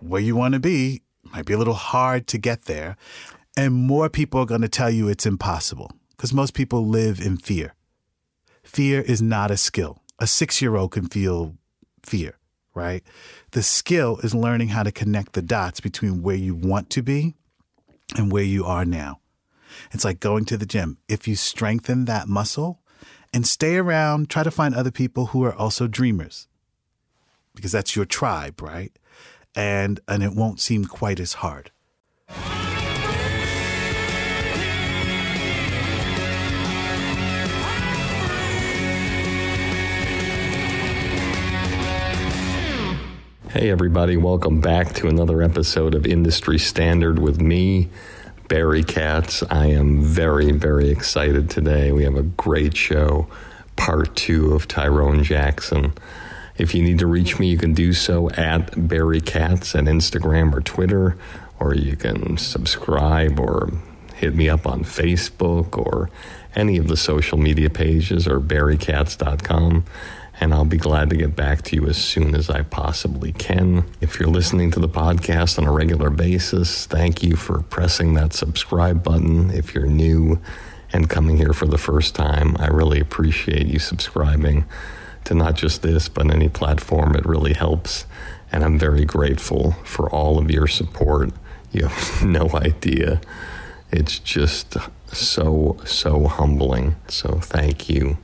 Where you want to be might be a little hard to get there. And more people are going to tell you it's impossible because most people live in fear. Fear is not a skill. A six year old can feel fear, right? The skill is learning how to connect the dots between where you want to be and where you are now. It's like going to the gym. If you strengthen that muscle and stay around, try to find other people who are also dreamers because that's your tribe, right? And and it won't seem quite as hard. Hey, everybody, welcome back to another episode of Industry Standard with me, Barry Katz. I am very, very excited today. We have a great show, part two of Tyrone Jackson. If you need to reach me, you can do so at Barry Katz at Instagram or Twitter, or you can subscribe or hit me up on Facebook or any of the social media pages or barrykatz.com. and I'll be glad to get back to you as soon as I possibly can. If you're listening to the podcast on a regular basis, thank you for pressing that subscribe button. If you're new and coming here for the first time, I really appreciate you subscribing to not just this, but any platform. It really helps. And I'm very grateful for all of your support. You have no idea. It's just so, so humbling. So thank you.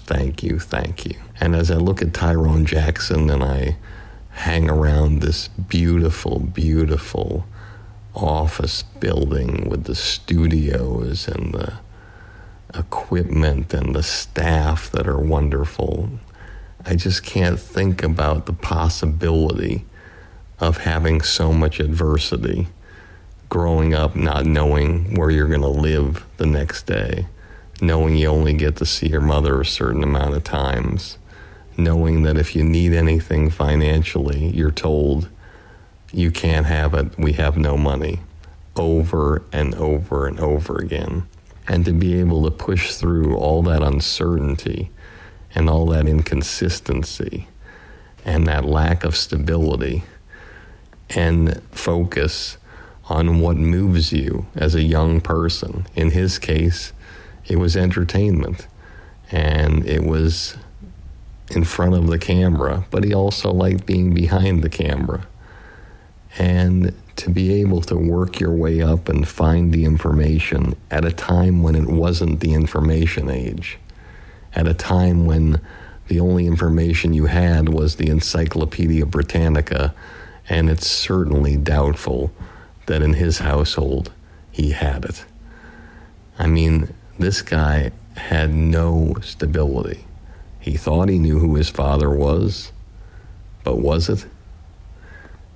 Thank you. Thank you. And as I look at Tyrone Jackson and I hang around this beautiful, beautiful office building with the studios and the equipment and the staff that are wonderful. I just can't think about the possibility of having so much adversity growing up not knowing where you're going to live the next day, knowing you only get to see your mother a certain amount of times, knowing that if you need anything financially, you're told you can't have it, we have no money, over and over and over again. And to be able to push through all that uncertainty and all that inconsistency and that lack of stability and focus on what moves you as a young person. In his case, it was entertainment and it was in front of the camera, but he also liked being behind the camera. And to be able to work your way up and find the information at a time when it wasn't the information age at a time when the only information you had was the Encyclopedia Britannica, and it's certainly doubtful that in his household he had it. I mean, this guy had no stability. He thought he knew who his father was, but was it?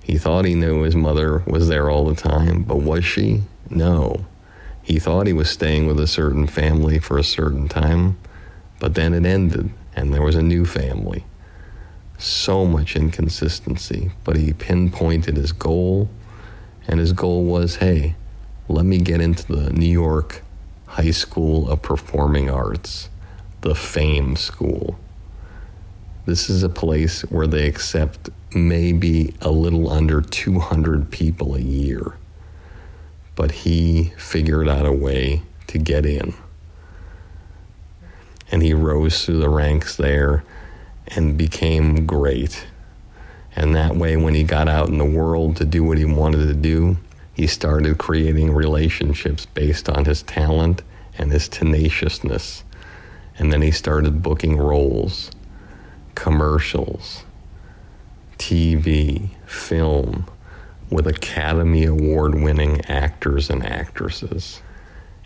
He thought he knew his mother was there all the time, but was she? No. He thought he was staying with a certain family for a certain time, but then it ended, and there was a new family. So much inconsistency, but he pinpointed his goal, and his goal was hey, let me get into the New York High School of Performing Arts, the FAME School. This is a place where they accept maybe a little under 200 people a year. But he figured out a way to get in. And he rose through the ranks there and became great. And that way, when he got out in the world to do what he wanted to do, he started creating relationships based on his talent and his tenaciousness. And then he started booking roles, commercials, TV, film, with Academy Award winning actors and actresses.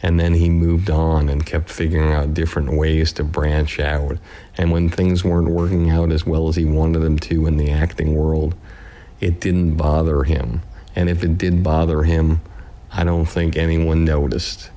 And then he moved on and kept figuring out different ways to branch out. And when things weren't working out as well as he wanted them to in the acting world, it didn't bother him. And if it did bother him, I don't think anyone noticed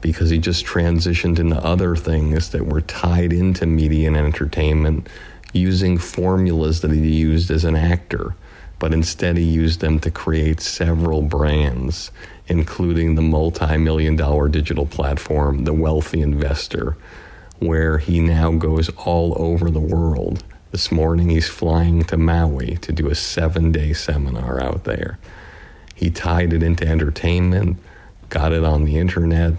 because he just transitioned into other things that were tied into media and entertainment using formulas that he used as an actor, but instead he used them to create several brands including the multi million dollar digital platform, The Wealthy Investor, where he now goes all over the world. This morning he's flying to Maui to do a seven day seminar out there. He tied it into entertainment, got it on the internet,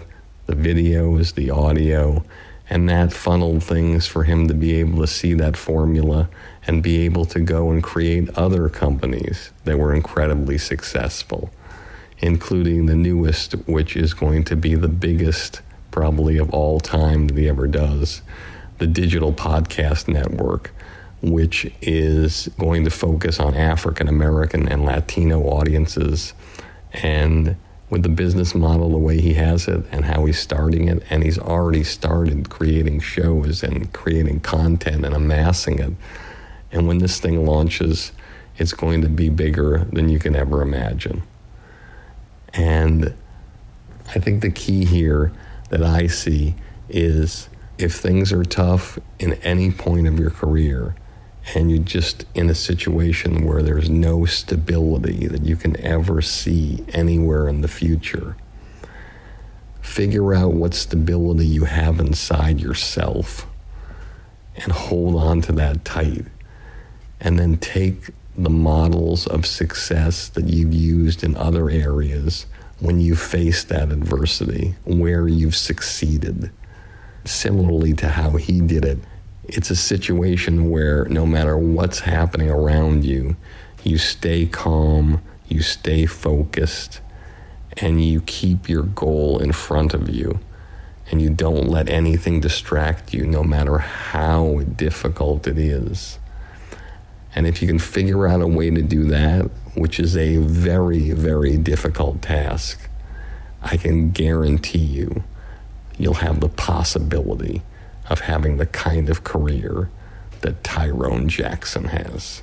the videos, the audio, and that funneled things for him to be able to see that formula and be able to go and create other companies that were incredibly successful including the newest, which is going to be the biggest probably of all time that he ever does, the Digital Podcast Network, which is going to focus on African American and Latino audiences. And with the business model the way he has it and how he's starting it, and he's already started creating shows and creating content and amassing it. And when this thing launches, it's going to be bigger than you can ever imagine. And I think the key here that I see is if things are tough in any point of your career and you're just in a situation where there's no stability that you can ever see anywhere in the future, figure out what stability you have inside yourself and hold on to that tight. And then take the models of success that you've used in other areas when you face that adversity, where you've succeeded. Similarly to how he did it, it's a situation where no matter what's happening around you, you stay calm, you stay focused, and you keep your goal in front of you. And you don't let anything distract you, no matter how difficult it is. And if you can figure out a way to do that, which is a very, very difficult task, I can guarantee you you'll have the possibility of having the kind of career that Tyrone Jackson has.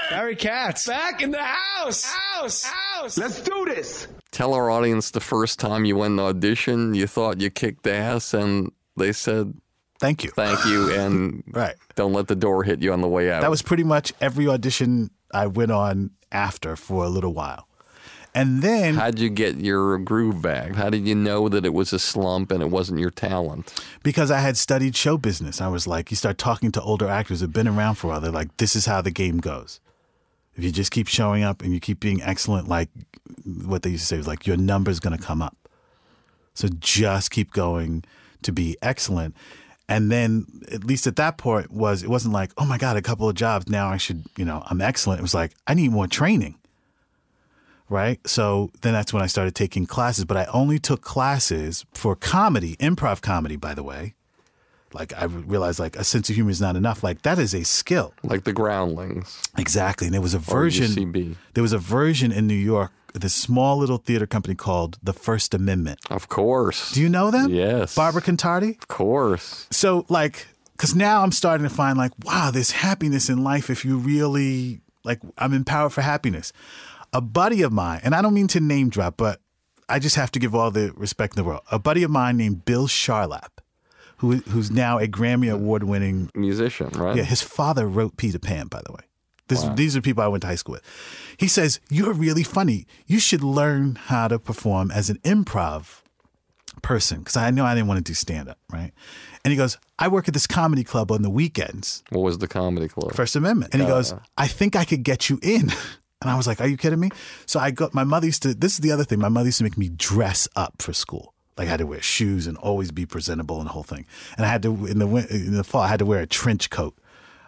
Barry Katz. Back in the house. House. House. Let's do this. Tell our audience the first time you went to audition, you thought you kicked ass, and they said Thank you. thank you and Right. don't let the door hit you on the way out. That was pretty much every audition I went on after for a little while. And then How'd you get your groove back? How did you know that it was a slump and it wasn't your talent? because I had studied show business, I was like, you start talking to older actors who've been around for a while. They're like, this is how the game goes. If you just keep showing up and you keep being excellent, like what they used to say was like, your number's going to come up. So just keep going to be excellent. And then, at least at that point, was it wasn't like, oh my god, a couple of jobs now I should, you know, I'm excellent. It was like I need more training, right? So then that's when I started taking classes. But I only took classes for comedy, improv comedy, by the way. Like I realized like a sense of humor is not enough. Like that is a skill. Like the Groundlings. Exactly. And there was a version. UCB. There was a version in New York. This small little theater company called the First Amendment. Of course. Do you know them? Yes. Barbara Contardi. Of course. So like, because now I'm starting to find like, wow, there's happiness in life if you really like. I'm empowered for happiness. A buddy of mine, and I don't mean to name drop, but I just have to give all the respect in the world. A buddy of mine named Bill Charlap, who who's now a Grammy award winning Musician, right? yeah, his father wrote Peter Pan, by the way. This, These are people I went to high school with. He says, You're really funny. You should learn how to perform as an improv person. Because I know I didn't want to do stand up, right? And he goes, I work at this comedy club on the weekends, What was the comedy club? First Amendment. And he goes, I think I could get you in. And I was like, Are you kidding me? So I got my mother used to, this is the other thing, my mother used to make me dress up for school. Like I had to wear shoes and always be presentable and the whole thing. And I had to, in the, in the fall, I had to wear a trench coat.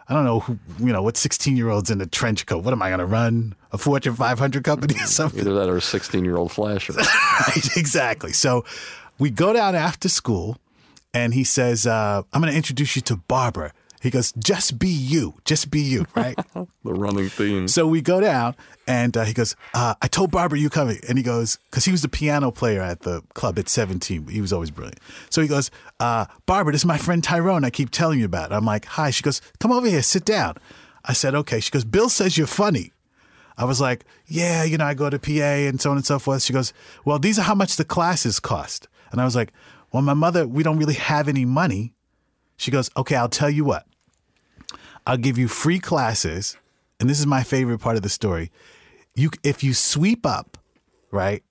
I don't know who, you know, what 16 year olds in a trench coat. What am I going to run? A Fortune 500 company or something? Either that or a 16 year old flasher. right, exactly. So we go down after school, and he says, uh, "I'm going to introduce you to Barbara." He goes, "Just be you, just be you." Right. the running theme. so we go down, and uh, he goes, uh, "I told Barbara you coming," and he goes, because he was the piano player at the club at 17. He was always brilliant. So he goes, uh, "Barbara, this is my friend Tyrone. I keep telling you about." I'm like, "Hi." She goes, "Come over here, sit down." I said, "Okay." She goes, "Bill says you're funny." I was like, yeah, you know, I go to PA and so on and so forth. She goes, well, these are how much the classes cost. And I was like, well, my mother, we don't really have any money. She goes, okay, I'll tell you what. I'll give you free classes. And this is my favorite part of the story. You, if you sweep up, right,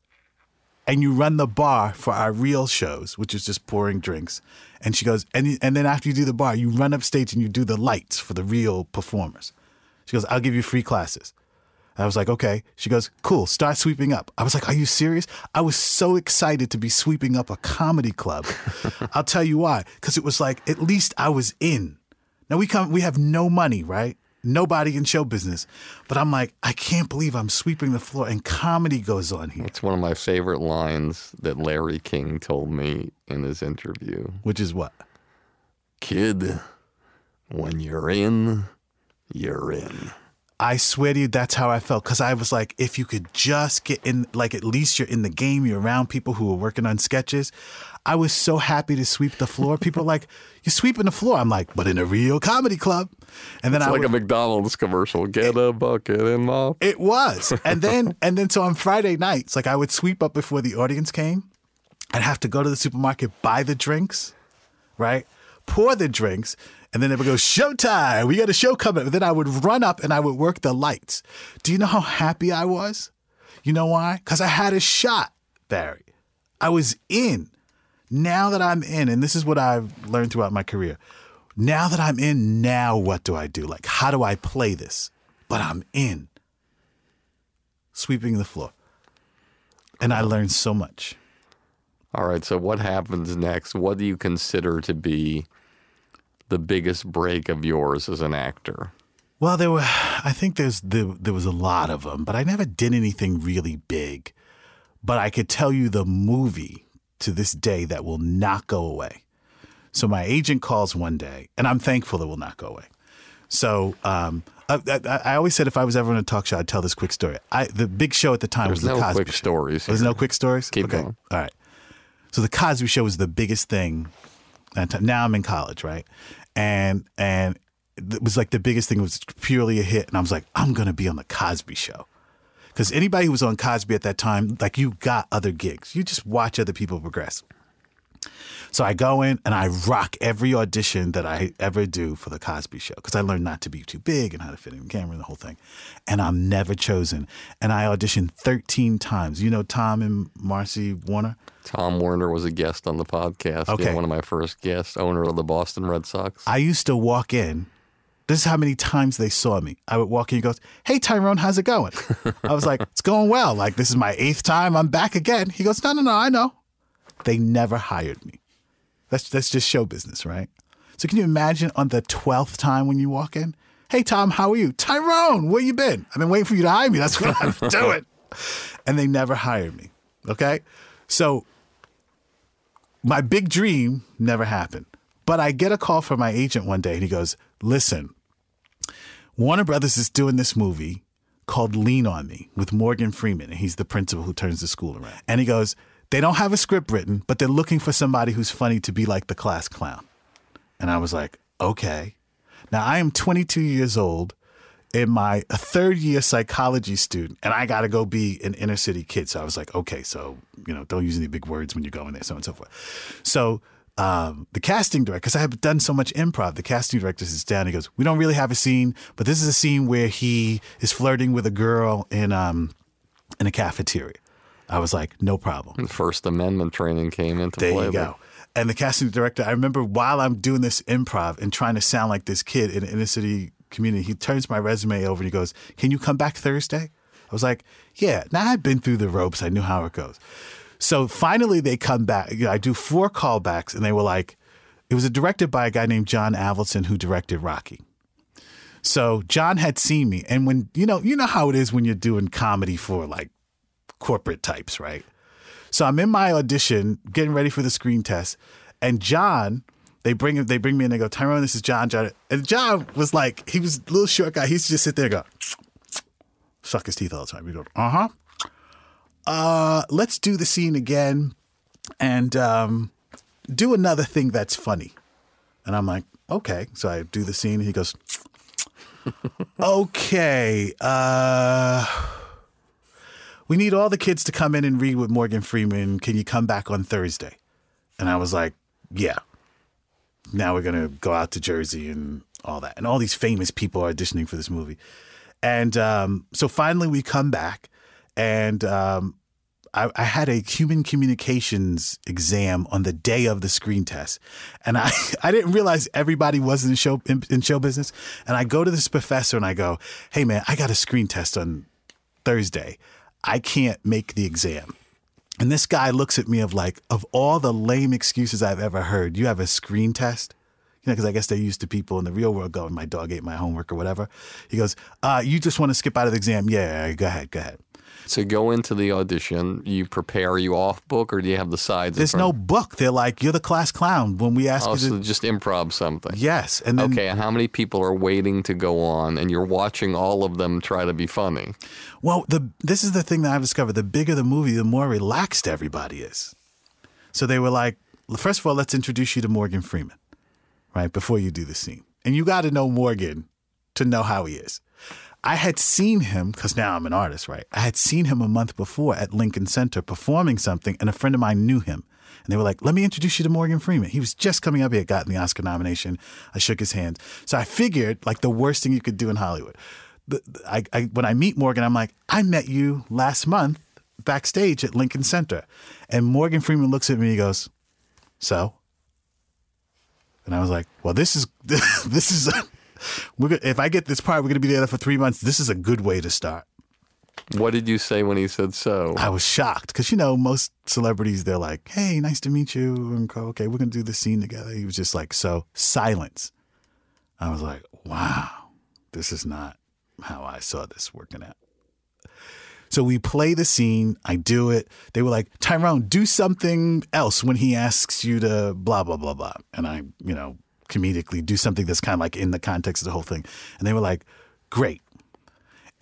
and you run the bar for our real shows, which is just pouring drinks. And she goes, and, and then after you do the bar, you run upstage and you do the lights for the real performers. She goes, I'll give you free classes. I was like, okay. She goes, cool, start sweeping up. I was like, are you serious? I was so excited to be sweeping up a comedy club. I'll tell you why. Because it was like, at least I was in. Now we come, we have no money, right? Nobody in show business. But I'm like, I can't believe I'm sweeping the floor and comedy goes on here, It's one of my favorite lines that Larry King told me in his interview. which is what? Kid, when you're in, you're in. I swear to you, that's how I felt. Cause I was like, if you could just get in, like at least you're in the game, you're around people who are working on sketches. I was so happy to sweep the floor. People are like, you're sweeping the floor. I'm like, but in a real comedy club. And then It's I like would- a McDonald's commercial. Get a bucket and mop. It was. And then and then so on Friday nights, like I would sweep up before the audience came. I'd have to go to the supermarket, buy the drinks, right? Pour the drinks, and then it would go, Showtime, we got a show coming. And then I would run up and I would work the lights. Do you know how happy I was? You know why? Because I had a shot, Barry. I was in. Now that I'm in, and this is what I've learned throughout my career. Now that I'm in, now what do I do? Like, how do I play this? But I'm in. Sweeping the floor. And I learned so much. All right, so what happens next? What do you consider to be the biggest break of yours as an actor? Well, there were, I think there's there, there was a lot of them, but I never did anything really big. But I could tell you the movie to this day that will not go away. So my agent calls one day, and I'm thankful it will not go away. So um, I, I, I always said if I was ever on a talk show, I'd tell this quick story. I, the big show at the time There's was the no Cosby quick Show. stories There's here. no quick stories. Keep okay. going. All right. So the Cosby Show was the biggest thing. The. Now I'm in college, right? And and it was like the biggest thing. It was purely a hit, and I was like, I'm gonna be on the Cosby Show. Because anybody who was on Cosby at that time, like you got other gigs. You just watch other people progress. So I go in and I rock every audition that I ever do for the Cosby Show because I learned not to be too big and how to fit in the camera and the whole thing. And I'm never chosen. And I auditioned 13 times. You know Tom and Marcy Werner? Tom Werner was a guest on the podcast. Okay. Yeah, one of my first guests, owner of the Boston Red Sox. I used to walk in. This is how many times they saw me. I would walk in and goes, Hey Tyrone, how's it going? I was like, It's going well. Like this is my eighth time. I'm back again. He goes, No, no, no, I know. They never hired me. That's that's just show business, right? So can you imagine on the twelfth time when you walk in? Hey Tom, how are you? Tyrone, where you been? I've been waiting for you to hire me. That's what I'm doing. And they never hired me. Okay? So my big dream never happened. But I get a call from my agent one day and he goes, Listen, Warner Brothers is doing this movie called Lean on Me with Morgan Freeman, and he's the principal who turns the school around. And he goes, They don't have a script written, but they're looking for somebody who's funny to be like the class clown. And I was like, Okay. Now I am 22 years old in my third year psychology student, and I got to go be an inner city kid. So I was like, okay, so you know, don't use any big words when you go in there, so on and so forth. So um, the casting director, because I have done so much improv, the casting director sits down. He goes, "We don't really have a scene, but this is a scene where he is flirting with a girl in um in a cafeteria." I was like, "No problem." First Amendment training came into There play. you go. And the casting director, I remember while I'm doing this improv and trying to sound like this kid in an inner city community, he turns my resume over and he goes, Can you come back Thursday? I was like, Yeah. Now I've been through the ropes. I knew how it goes. So finally they come back. I do four callbacks and they were like, it was directed by a guy named John Avildsen who directed Rocky. So John had seen me, and when you know, you know how it is when you're doing comedy for like corporate types, right? So I'm in my audition, getting ready for the screen test, and John, they bring they bring me in. They go, Tyrone, this is John. John, and John was like, he was a little short guy. he's just sit there and go, suck his teeth all the time. We go, uh huh. Uh, let's do the scene again, and um, do another thing that's funny. And I'm like, okay. So I do the scene, he goes, okay. Uh, we need all the kids to come in and read with Morgan Freeman. Can you come back on Thursday? And I was like, yeah. Now we're going to go out to Jersey and all that. And all these famous people are auditioning for this movie. And um, so finally we come back and um, I, I had a human communications exam on the day of the screen test. And I, I didn't realize everybody was in show, in, in show business. And I go to this professor and I go, hey man, I got a screen test on Thursday. I can't make the exam. And this guy looks at me of like, of all the lame excuses I've ever heard, you have a screen test? You know, because I guess they're used to people in the real world going, my dog ate my homework or whatever. He goes, uh, you just want to skip out of the exam? Yeah, go ahead, go ahead. So go into the audition. You prepare. You off book or do you have the sides? There's no book. They're like, you're the class clown when we ask Oh, you so to. just improv something. Yes. And then, Okay, and how many people are waiting to go on, and you're watching all of them try to be funny? well, the this is the thing that I've discovered. The bigger the movie, the more relaxed everybody is. So they were like, first of all, let's introduce you to Morgan Freeman, right? Before you do the scene. And you got to know Morgan to know how he is. I had seen him, because now I'm an artist, right? I had seen him a month before at Lincoln Center performing something, and a friend of mine knew him. And they were like, let me introduce you to Morgan Freeman. He was just coming up. He had gotten the Oscar nomination. I shook his hand. So I figured, like, the worst thing you could do in Hollywood. The, I, I, when I meet Morgan, I'm like, I met you last month backstage at Lincoln Center. And Morgan Freeman looks at me and he goes, So? And I was like, Well, this is, this is, we're gonna, if I get this part, we're going to be together for three months. This is a good way to start. What did you say when he said so? I was shocked because you know most celebrities they're like, "Hey, nice to meet you," and go, "Okay, we're gonna do this scene together." He was just like, "So silence." I was like, "Wow, this is not how I saw this working out." So we play the scene. I do it. They were like, "Tyrone, do something else when he asks you to blah blah blah blah," and I, you know, comedically do something that's kind of like in the context of the whole thing. And they were like, "Great."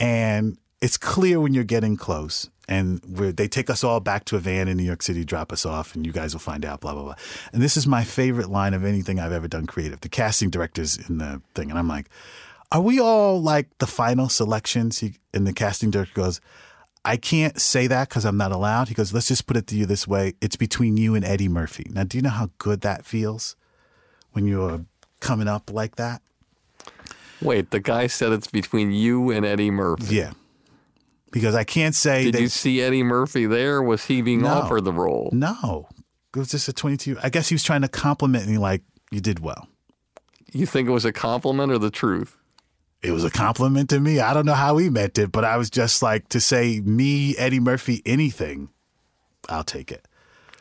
and it's clear when you're getting close and they take us all back to a van in new york city drop us off and you guys will find out blah blah blah. And this is my favorite line of anything i've ever done creative. The casting directors in the thing and i'm like are we all like the final selections? He, and the casting director goes i can't say that because i'm not allowed. He goes let's just put it to you this way. It's between you and eddie murphy. Now do you know how good that feels when you're coming up like that Wait, the guy said it's between you and Eddie Murphy. yeah because i can't say Did they, you see Eddie Murphy there? Was he being No. offered the role? No, it was just a 22. I guess he was trying to compliment me, like, you did well. You think it was a compliment or the truth? It was a compliment to me. I don't know how he meant it, but I was just like, to say me, Eddie Murphy, anything, I'll take it.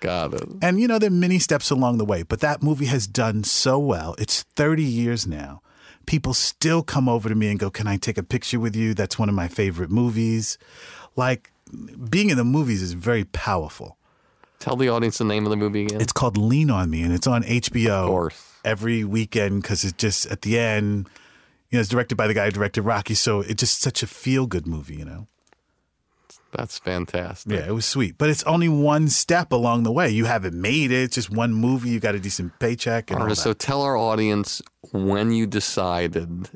Got it. And, you know, there are many steps along the way, but that movie has done so well. It's 30 years now. People still come over to me and go, Can I take a picture with you? That's one of my favorite movies. Like, being in the movies is very powerful. Tell the audience the name of the movie again. It's called Lean on Me, and it's on HBO Of course. every weekend because it's just at the end. You know, it's directed by the guy who directed Rocky, so it's just such a feel good movie. You know. That's fantastic. Yeah, it was sweet, but it's only one step along the way. You haven't made it. It's just one movie. You got a decent paycheck and All all right, that. so tell our audience when you decided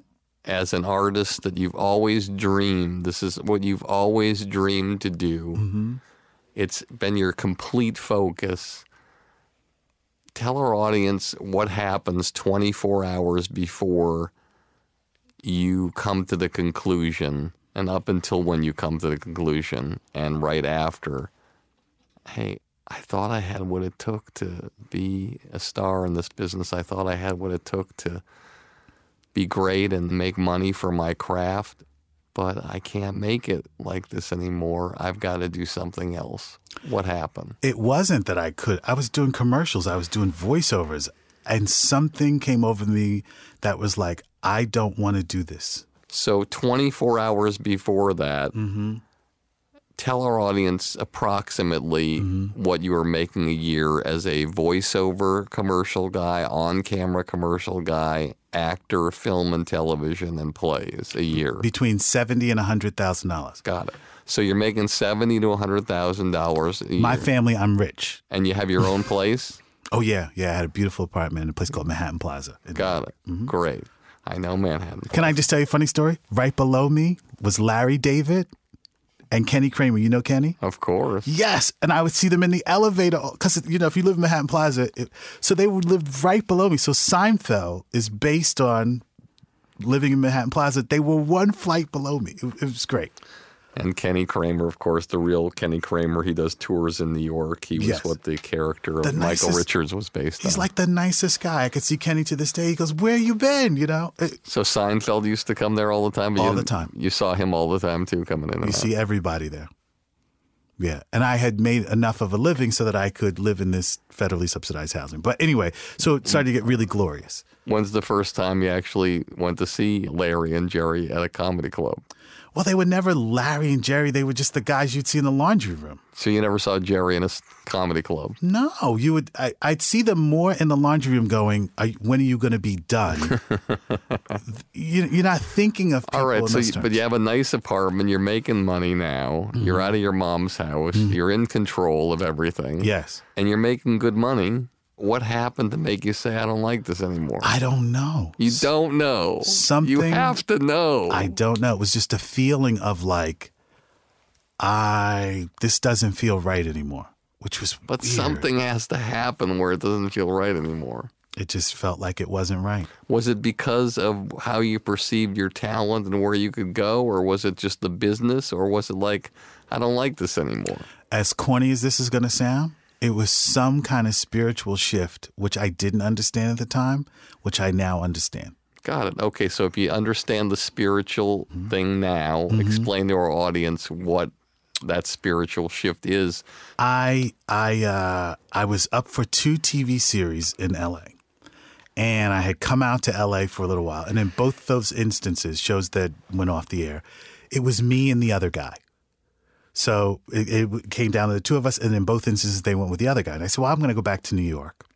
as an artist that you've always dreamed, this is what you've always dreamed to do. Mm-hmm. It's been your complete focus. Tell our audience what happens 24 hours before you come to the conclusion and up until when you come to the conclusion and right after. Hey, I thought I had what it took to be a star in this business. I thought I had what it took to be great and make money for my craft, but I can't make it like this anymore. I've got to do something else. What happened? it wasn't that I could. I was doing commercials. I was doing voiceovers, and something came over me that was like, I don't want to do this. So 24 hours before that, mm-hmm. tell our audience approximately mm-hmm. what you were making a year as a voiceover commercial guy, on camera commercial guy, actor, film and television, and plays a year. Between seventy and a hundred thousand dollars. Got it. So you're making seventy to hundred thousand dollars a year, My family, I'm rich. and you have your own place. Oh yeah, yeah. I had a beautiful apartment in a place called Manhattan Plaza. Got it. Mm-hmm. Great. I know Manhattan. Can I just tell you a funny story? Right below me was Larry David and Kenny Kramer. You know Kenny? Of course. Yes, and I would see them in the elevator because you know if you live in Manhattan Plaza, it, so they would live right below me. So Seinfeld is based on living in Manhattan Plaza. They were one flight below me. It, it was great. And Kenny Kramer, of course, the real Kenny Kramer. He does tours in New York. He was Yes. what the character of The Michael nicest- Richards was based He's on. He's like the nicest guy. I could see Kenny to this day. He goes, "Where you been?" You know, uh, so Seinfeld used to come there all the time. All the time. You saw him all the time too, coming in. You out. see everybody there. Yeah, and I had made enough of a living so that I could live in this federally subsidized housing. But anyway, so it started to get really glorious. When's the first time you actually went to see Larry and Jerry at a comedy club? Well, they were never Larry and Jerry. They were just the guys you'd see in the laundry room. So you never saw Jerry in a comedy club. No, you would. I, I'd see them more in the laundry room, going, are, "When are you going to be done?" you, you're not thinking of people All right, so you, but you have a nice apartment. You're making money now. You're Mm-hmm. out of your mom's house. You're in control of everything. Yes, and you're making good money. What happened to make you say I don't like this anymore? I don't know. you don't know. Something you have to know. I don't know. It was just a feeling of like, I this doesn't feel right anymore, which was but weird. something has to happen where it doesn't feel right anymore. It just felt like it wasn't right. Was it because of how you perceived your talent and where you could go, or was it just the business, or was it like I don't like this anymore? As corny as this is going to sound, it was some kind of spiritual shift, which I didn't understand at the time, which I now understand. Got it. Okay, so if you understand the spiritual Mm-hmm. thing now, explain to our audience what that spiritual shift is. I I uh, I was up for two TV series in LA, and I had come out to LA for a little while, and in both those instances, shows that went off the air, it was me and the other guy. So it, it came down to the two of us, and in both instances, they went with the other guy. And I said, "Well, I'm going to go back to New York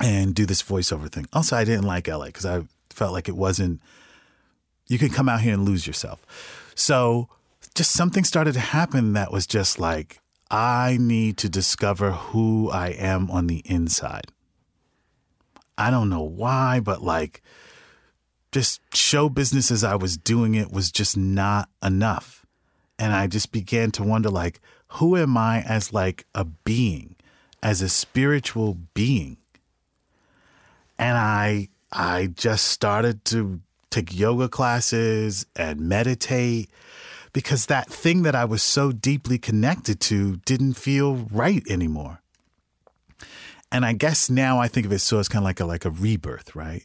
and do this voiceover thing." Also, I didn't like LA because I felt like it wasn't. You can come out here and lose yourself. So just something started to happen that was just like, I need to discover who I am on the inside. I don't know why, but like, just show business as I was doing it was just not enough. And I just began to wonder, like, who am I as like a being, as a spiritual being? And I I just started to take yoga classes and meditate because that thing that I was so deeply connected to didn't feel right anymore. And I guess now I think of it so as kind of like a like a rebirth, right?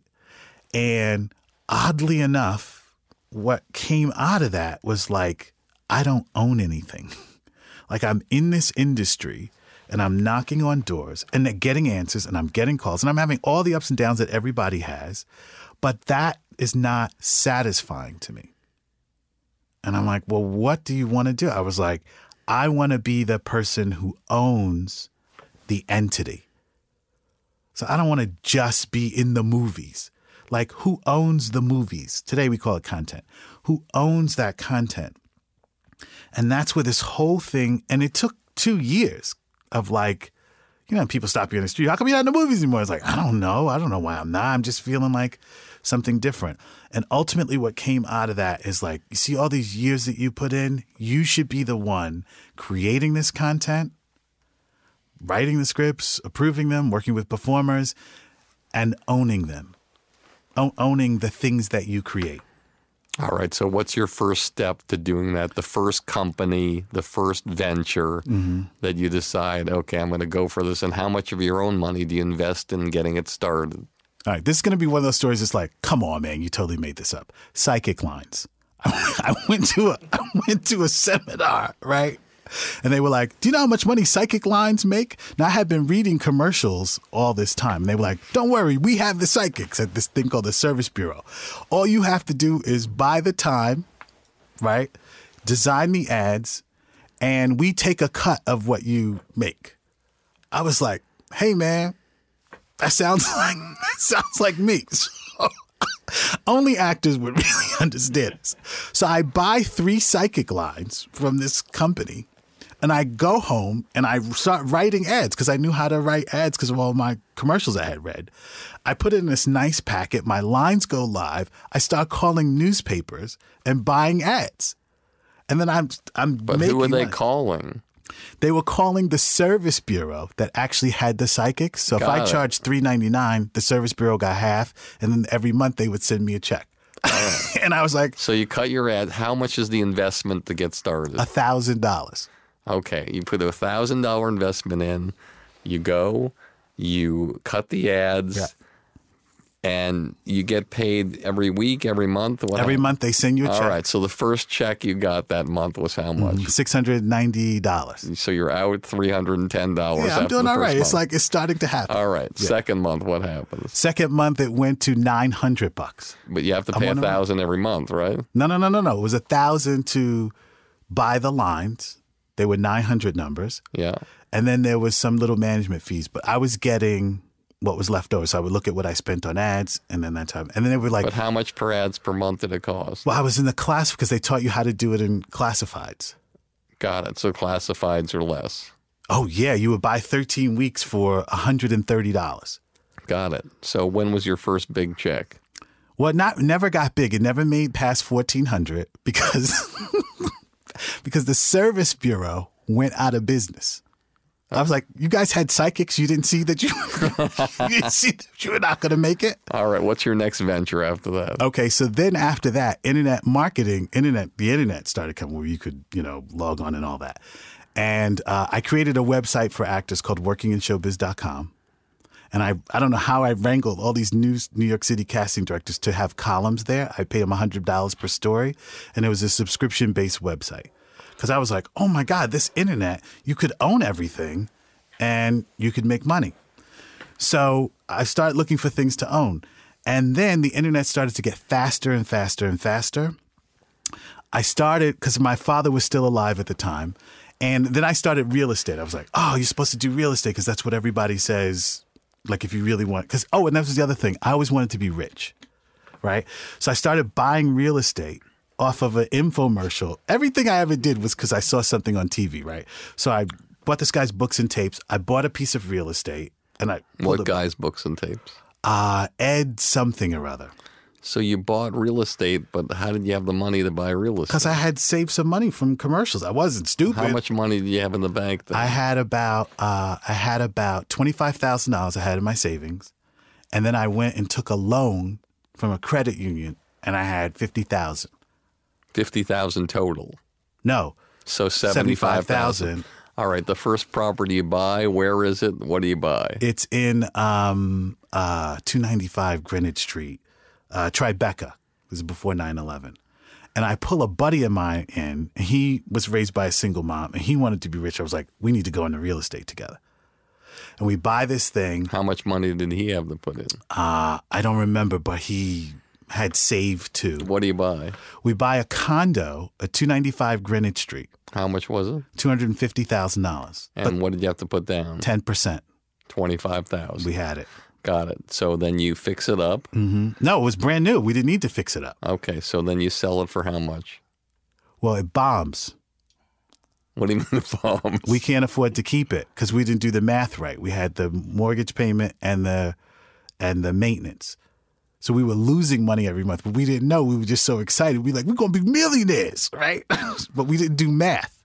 And oddly enough, what came out of that was like I don't own anything. like I'm in this industry and I'm knocking on doors and getting answers and I'm getting calls and I'm having all the ups and downs that everybody has, but that is not satisfying to me. And I'm like, well, what do you want to do? I was like, I want to be the person who owns the entity. So I don't want to just be in the movies. Like, who owns the movies? Today we call it content. Who owns that content? And that's where this whole thing, and it took two years of like, you know, people stop you in the street. How come you're not in the movies anymore? It's like, I don't know. I don't know why I'm not. I'm just feeling like something different. And ultimately, what came out of that is like, you see all these years that you put in, you should be the one creating this content, writing the scripts, approving them, working with performers, and owning them, o- owning the things that you create. All right. So, what's your first step to doing that? The first company, the first venture mm-hmm. that you decide, okay, I'm going to go for this. And how much of your own money do you invest in getting it started? All right, this is going to be one of those stories that's like, come on, man, you totally made this up. Psychic lines. I went to a I went to a seminar, right? And they were like, "Do you know how much money psychic lines make?" Now I had been reading commercials all this time, and they were like, "Don't worry, we have the psychics at this thing called the Service Bureau. All you have to do is buy the time, right? Design the ads, and we take a cut of what you make." I was like, "Hey, man, that sounds like that sounds like me. Only actors would really understand this. So I buy three psychic lines from this company, and I go home and I start writing ads because I knew how to write ads because of all my commercials I had read. I put it in this nice packet. My lines go live. I start calling newspapers and buying ads, and then I'm I'm But making who are they money. calling? They were calling the service bureau that actually had the psychics. So if Got I it. charged three ninety nine, the service bureau got half, and then every month they would send me a check. Oh. and I was like, So, you cut your ad. How much is the investment to get started? a thousand dollars. Okay, you put a thousand dollar investment in, you go, you cut the ads, Yeah. and you get paid every week, every month. What Every month they send you a All check. right, so the first check you got that month was how mm-hmm. much? Six hundred ninety dollars. So you're out three hundred and ten dollars. Yeah, I'm doing all right. It's like it's starting to happen. all right. Second month, what happens? Second month it went to nine hundred bucks. But you have to pay a- thousand every month, right? No, no, no, no, no. It was a thousand to buy the lines. They were nine hundred numbers. Yeah. And then there was some little management fees, but I was getting what was left over. So I would look at what I spent on ads and then that time. And then they were like, But how much per ads per month did it cost? well, I was in the class because they taught you how to do it in classifieds. Got it. So classifieds are less. Oh, yeah. You would buy 13 weeks for $130. Got it. So when was your first big check? Well, not never got big. It never made past 1400 because because the service bureau went out of business. I was like, you guys had psychics. You didn't see that you, you didn't see that you were not going to make it. All right. What's your next venture after that? Okay, so then after that, internet marketing, internet, the internet started coming where you could, you know, log on and all that. And uh, I created a website for actors called workinginshowbiz.com. And I, I don't know how I wrangled all these new New York City casting directors to have columns there. I paid them $100 per story, and it was a subscription based website. Because I was like, oh my God, this internet, you could own everything and you could make money. So I started looking for things to own. And then the internet started to get faster and faster and faster. I started because my father was still alive at the time. And then I started real estate. I was like, oh, you're supposed to do real estate because that's what everybody says. Like, if you really want, because, oh, and that was the other thing. I always wanted to be rich, right? So I started buying real estate off of an infomercial. Everything I ever did was because I saw something on TV, right? So I bought this guy's books and tapes. I bought a piece of real estate and I What a- guy's books and tapes? uh, Ed something or other. So you bought real estate, but how did you have the money to buy real estate? Because I had saved some money from commercials. I wasn't stupid. How much money did you have in the bank? Then? I had about uh, I had about twenty five thousand dollars I had in my savings, and then I went and took a loan from a credit union, and I had fifty thousand. Fifty thousand total. No, So seventy-five thousand. 75,000. All right. The first property you buy, where is it? What do you buy? it's in um, uh, two ninety five Greenwich Street, uh, Tribeca. This is before 9-11. And I pull a buddy of mine in. And he was raised by a single mom, and he wanted to be rich. I was like, we need to go into real estate together. And we buy this thing. How much money did he have to put in? Uh, I don't remember, but he had saved to. What do you buy? We buy a condo at 295 Greenwich Street, How much was it? $250,000. And what did you have to put down? 10%. Twenty five thousand. We had it. Got it. So then you fix it up. Mm-hmm. No, it was brand new. We didn't need to fix it up. Okay. So then you sell it for how much? Well, it bombs. What do you mean the bombs? We can't afford to keep it because we didn't do the math right. We had the mortgage payment and the and the maintenance. So we were losing money every month, but we didn't know. We were just so excited. We were like, we're gonna be millionaires, right? but we didn't do math.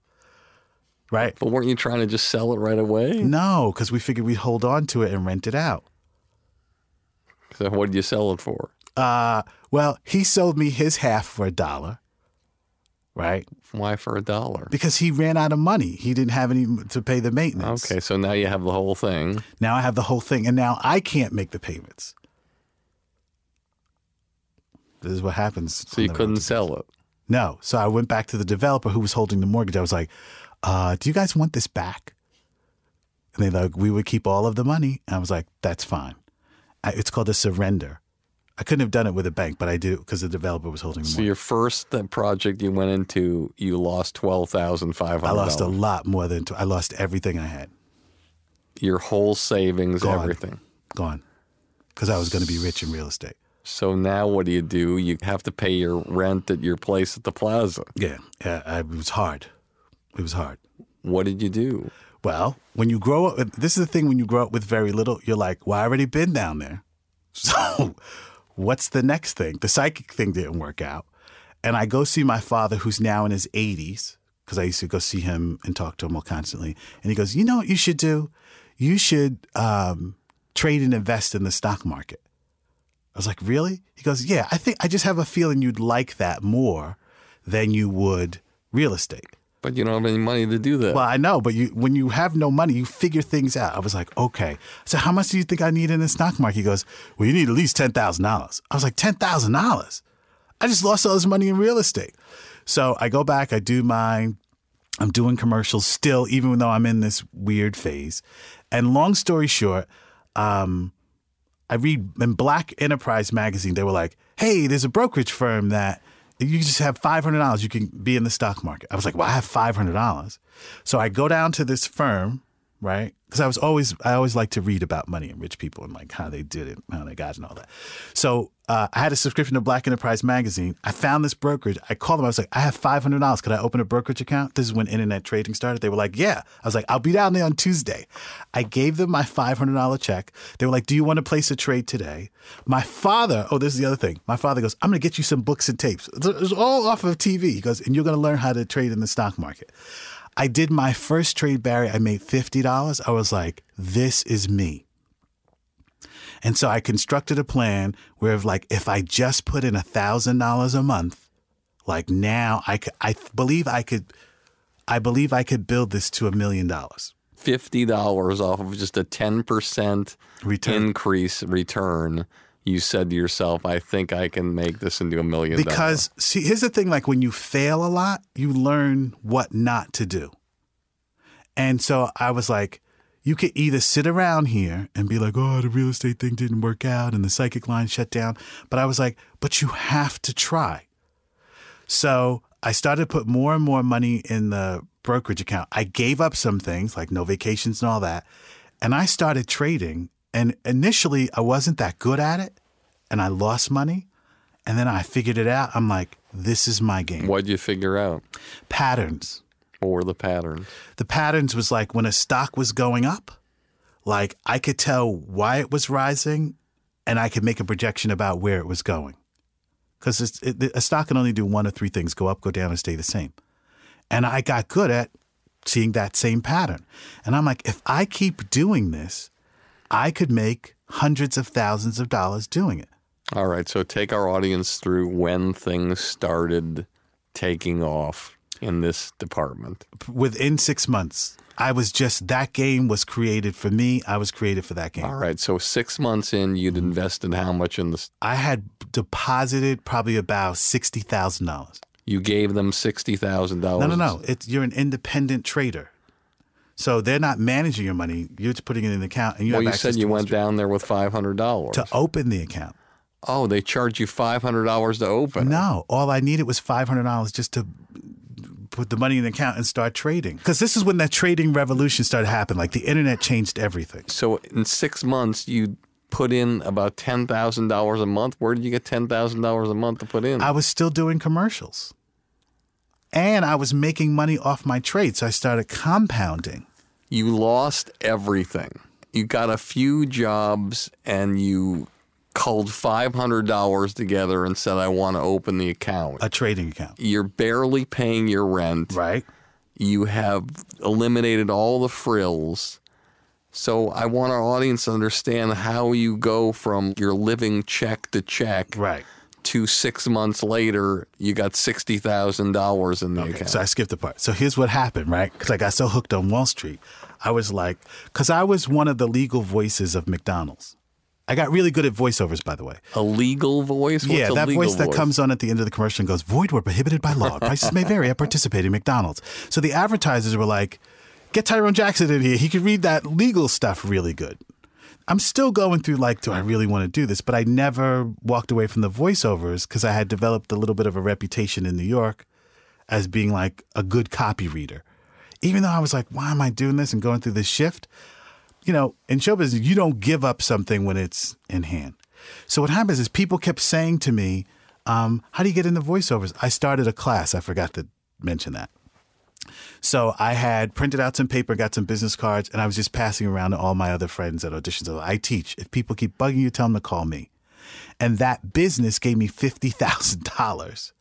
Right? But weren't you trying to just sell it right away? No, because we figured we'd hold on to it and rent it out. So what did you sell it for? Uh, well, he sold me his half for a dollar, right? Why for a dollar? Because he ran out of money. He didn't have any to pay the maintenance. Okay, so now you have the whole thing. Now I have the whole thing, and now I can't make the payments. This is what happens. So you couldn't road sell it. No. So I went back to the developer who was holding the mortgage. I was like, uh, "Do you guys want this back?" And they like, "We would keep all of the money." And I was like, "That's fine." I, it's called a surrender. I couldn't have done it with a bank, but I do because the developer was holding So mortgage. your first uh, project you went into, you lost twelve thousand five I lost a lot more than I lost everything I had. Your whole savings, Gone. everything. Gone. Because I was going to be rich in real estate. So now what do you do? You have to pay your rent at your place at the plaza. Yeah. Yeah. It was hard. It was hard. What did you do? Well, when you grow up, this is the thing when you grow up with very little, you're like, well, I already been down there. So what's the next thing? The psychic thing didn't work out. And I go see my father, who's now in his 80s, because I used to go see him and talk to him all constantly. And he goes, you know what you should do? You should um, trade and invest in the stock market. I was like, really? He goes, yeah, I think I just have a feeling you'd like that more than you would real estate. But you don't have any money to do that. Well, I know, but you when you have no money, you figure things out. I was like, okay. So how much do you think I need in the stock market? He goes, well, you need at least ten thousand dollars. I was like, ten thousand dollars. I just lost all this money in real estate. So I go back, I do mine. I'm doing commercials still, even though I'm in this weird phase. And long story short, um, I read in Black Enterprise magazine, they were like, hey, there's a brokerage firm that you just have $500, you can be in the stock market. I was like, well, I have $500. So I go down to this firm, right? Because I was always, I always like to read about money and rich people and like how they did it, how they got it and all that. So uh, I had a subscription to Black Enterprise magazine. I found this brokerage. I called them. I was like, I have $500. Could I open a brokerage account? This is when internet trading started. They were like, yeah. I was like, I'll be down there on Tuesday. I gave them my $500 check. They were like, do you want to place a trade today? My father, oh, this is the other thing. My father goes, I'm going to get you some books and tapes. It's all off of TV. He goes, and you're going to learn how to trade in the stock market. I did my first trade, Barry. I made $50. I was like, this is me. And so I constructed a plan where, if, like, if I just put in $1,000 a month, like now I could, I believe I could, I believe I could build this to a million dollars. Fifty dollars off of just a ten percent Return. increase return. You said to yourself, "I think I can make this into a million dollars." Because see, here's the thing: like when you fail a lot, you learn what not to do. And so I was like, you could either sit around here and be like, oh, the real estate thing didn't work out and the psychic line shut down. But I was like, but you have to try. So I started to put more and more money in the brokerage account. I gave up some things like no vacations and all that. And I started trading. And initially, I wasn't that good at it. And I lost money. And then I figured it out. I'm like, this is my game. what'd you figure out? Patterns. Were the patterns? The patterns was like when a stock was going up, like I could tell why it was rising and I could make a projection about where it was going. Because it, a stock can only do one or three things go up, go down, and stay the same. And I got good at seeing that same pattern. And I'm like, if I keep doing this, I could make hundreds of thousands of dollars doing it. All right, so take our audience through when things started taking off in this department. Within six months, I was just, that game was created for me. I was created for that game. All right, so six months in, you'd invested how much in this? I had deposited probably about sixty thousand dollars. You gave them sixty thousand dollars. No, no, no. It's you're an independent trader, so they're not managing your money. You're just putting it in the account, and you Well, have you said you went down there with five hundred dollars. to open the account. Oh, they charge you five hundred dollars to open. it. No, all I needed was five hundred dollars just to put the money in the account and start trading. Because this is when that trading revolution started happening. Like the internet changed everything. So in six months, you put in about ten thousand dollars a month. Where did you get ten thousand dollars a month to put in? I was still doing commercials, and I was making money off my trades. So I started compounding. You lost everything. You got a few jobs and you culled five hundred dollars together and said, "I want to open the account." A trading account, You're barely paying your rent. right? You have eliminated all the frills. So I want our audience to understand how you go from your living check to check Right. To six months later, you got sixty thousand dollars in the Okay, account. so I skipped the part. So here's what happened, right? Because I got so hooked on Wall Street, I was like, because I was one of the legal voices of McDonald's. I got really good at voiceovers, by the way. a legal voice? What's yeah, a that legal voice that comes on at the end of the commercial and goes, "Void were prohibited by law. Prices may vary at participating McDonald's." So the advertisers were like, "Get Tyrone Jackson in here. He can read that legal stuff really good." I'm still going through like, do I really want to do this? But I never walked away from the voiceovers because I had developed a little bit of a reputation in New York as being like a good copy reader. Even though I was like, why am I doing this and going through this shift? You know, in show business, you don't give up something when it's in hand. So what happens is people kept saying to me, um, how do you get into voiceovers? I started a class. I forgot to mention that. So I had printed out some paper, got some business cards, and I was just passing around to all my other friends at auditions. I teach. If people keep bugging you, tell them to call me. And that business gave me fifty thousand dollars,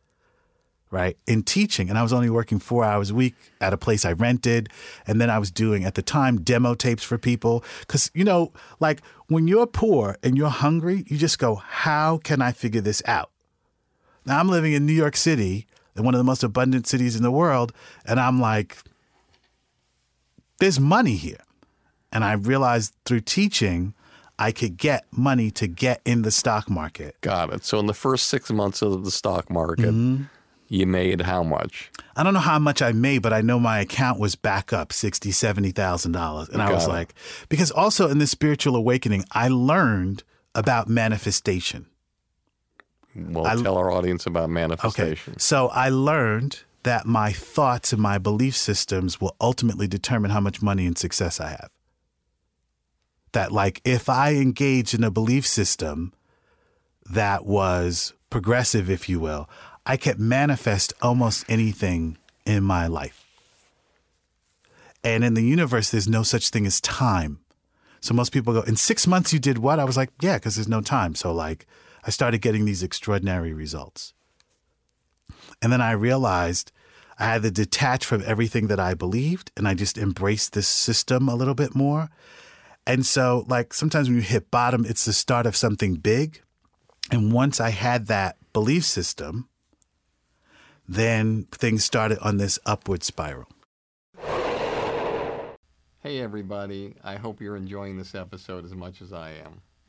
right, in teaching. And I was only working four hours a week at a place I rented, and then I was doing at the time demo tapes for people. Because you know, like when you're poor and you're hungry, you just go, "How can I figure this out?" Now I'm living in New York City, one of the most abundant cities in the world, and I'm like, there's money here. And I realized through teaching, I could get money to get in the stock market. Got it. So in the first six months of the stock market, Mm-hmm. you made how much? I don't know how much I made, but I know my account was back up sixty, seventy thousand dollars. And I was it. like, because also in this spiritual awakening, I learned about manifestation. Well, I- tell our audience about Okay. manifestation. So I learned that my thoughts and my belief systems will ultimately determine how much money and success I have. That, like, if I engage in a belief system that was progressive, if you will, I could manifest almost anything in my life. And in the universe, there's no such thing as time. So most people go, in six months, you did what? I was like, yeah, because there's no time. So, like, I started getting these extraordinary results. And then I realized I had to detach from everything that I believed and I just embraced this system a little bit more. And so, like, sometimes when you hit bottom, it's the start of something big. And once I had that belief system, then things started on this upward spiral. Hey, everybody. I hope you're enjoying this episode as much as I am.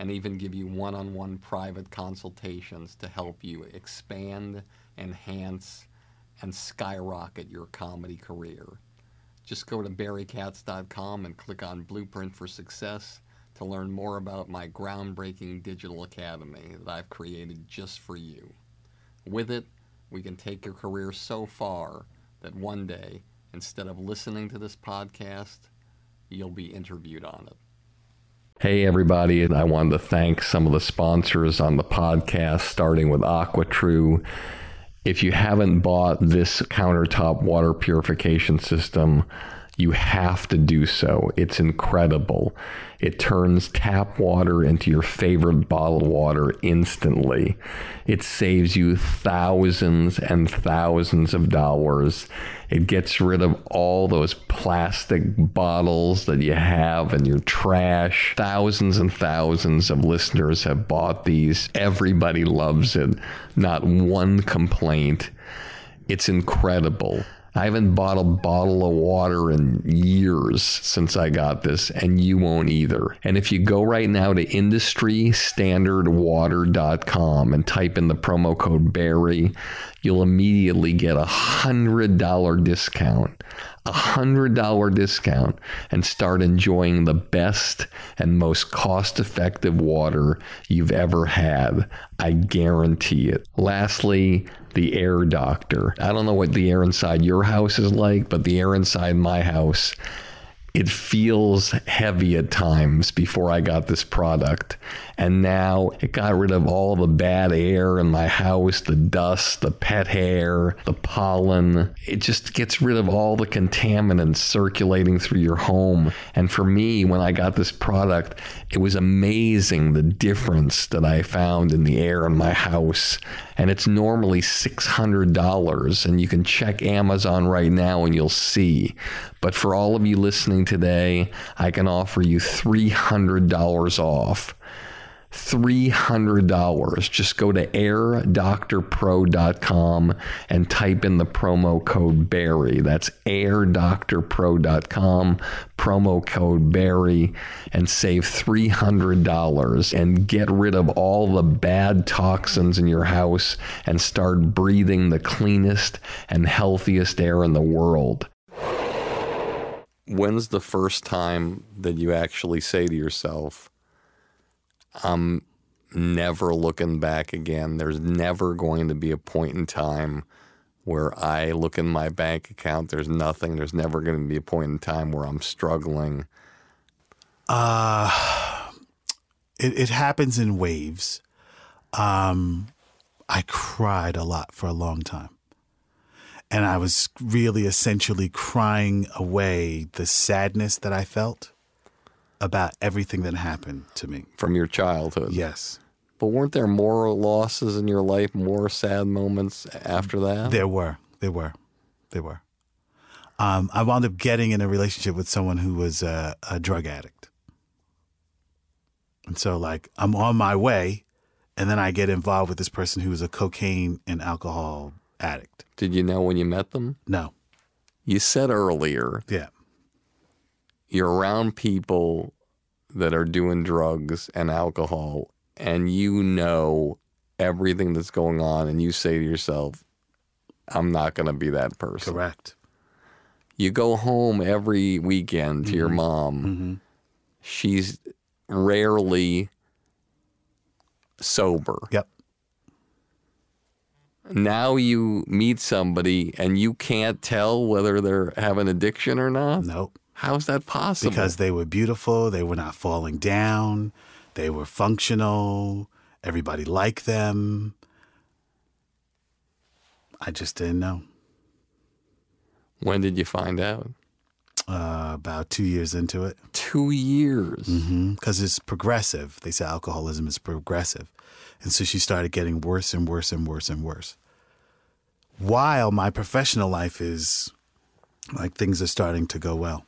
and even give you one on one private consultations to help you expand, enhance, and skyrocket your comedy career. Just go to barrykatz.com and click on Blueprint for Success to learn more about my groundbreaking digital academy that I've created just for you. With it, we can take your career so far that one day, instead of listening to this podcast, you'll be interviewed on it. Hey, everybody, I wanted to thank some of the sponsors on the podcast, starting with AquaTru. If you haven't bought this countertop water purification system, You have to do so. It's incredible. It turns tap water into your favorite bottled water instantly. It saves you thousands and thousands of dollars. It gets rid of all those plastic bottles that you have in your trash. Thousands and thousands of listeners have bought these. Everybody loves it. Not one complaint. It's incredible. I haven't bought a bottle of water in years since I got this, and you won't either. And if you go right now to industrystandardwater.com and type in the promo code Barry, you'll immediately get a hundred dollar discount. A hundred dollar discount and start enjoying the best and most cost effective water you've ever had. I guarantee it. Lastly, the air doctor. I don't know what the air inside your house is like, but the air inside my house it feels heavy at times before I got this product. And now it got rid of all the bad air in my house, the dust, the pet hair, the pollen. It just gets rid of all the contaminants circulating through your home. And for me, when I got this product, it was amazing the difference that I found in the air in my house. And it's normally $600. And you can check Amazon right now and you'll see. But for all of you listening today, I can offer you $300 off. $300. Just go to airdoctorpro.com and type in the promo code Barry. That's airdoctorpro.com, promo code Barry, and save $300 and get rid of all the bad toxins in your house and start breathing the cleanest and healthiest air in the world. When's the first time that you actually say to yourself, I'm never looking back again. There's never going to be a point in time where I look in my bank account, there's nothing. There's never going to be a point in time where I'm struggling. Uh, it, it happens in waves. Um, I cried a lot for a long time. And I was really essentially crying away the sadness that I felt about everything that happened to me. From your childhood. Yes. But weren't there more losses in your life, more sad moments after that? There were. There were. There were. Um, I wound up getting in a relationship with someone who was a, a drug addict. And so, like, I'm on my way, and then I get involved with this person who was a cocaine and alcohol addict. Did you know when you met them? No. You said earlier Yeah. You're around people that are doing drugs and alcohol, and you know everything that's going on, and you say to yourself, I'm not going to be that person. Correct. You go home every weekend to your mm-hmm. mom. Mm-hmm. She's rarely sober. Yep. Now you meet somebody and you can't tell whether they're have an addiction or not. Nope. How's that possible? Because they were beautiful. They were not falling down. They were functional. Everybody liked them. I just didn't know. when did you find out? Uh, about two years into it. Two years. because it's progressive. They say alcoholism is progressive. And so she started getting worse and worse and worse and worse. While my professional life is like things are starting to go well.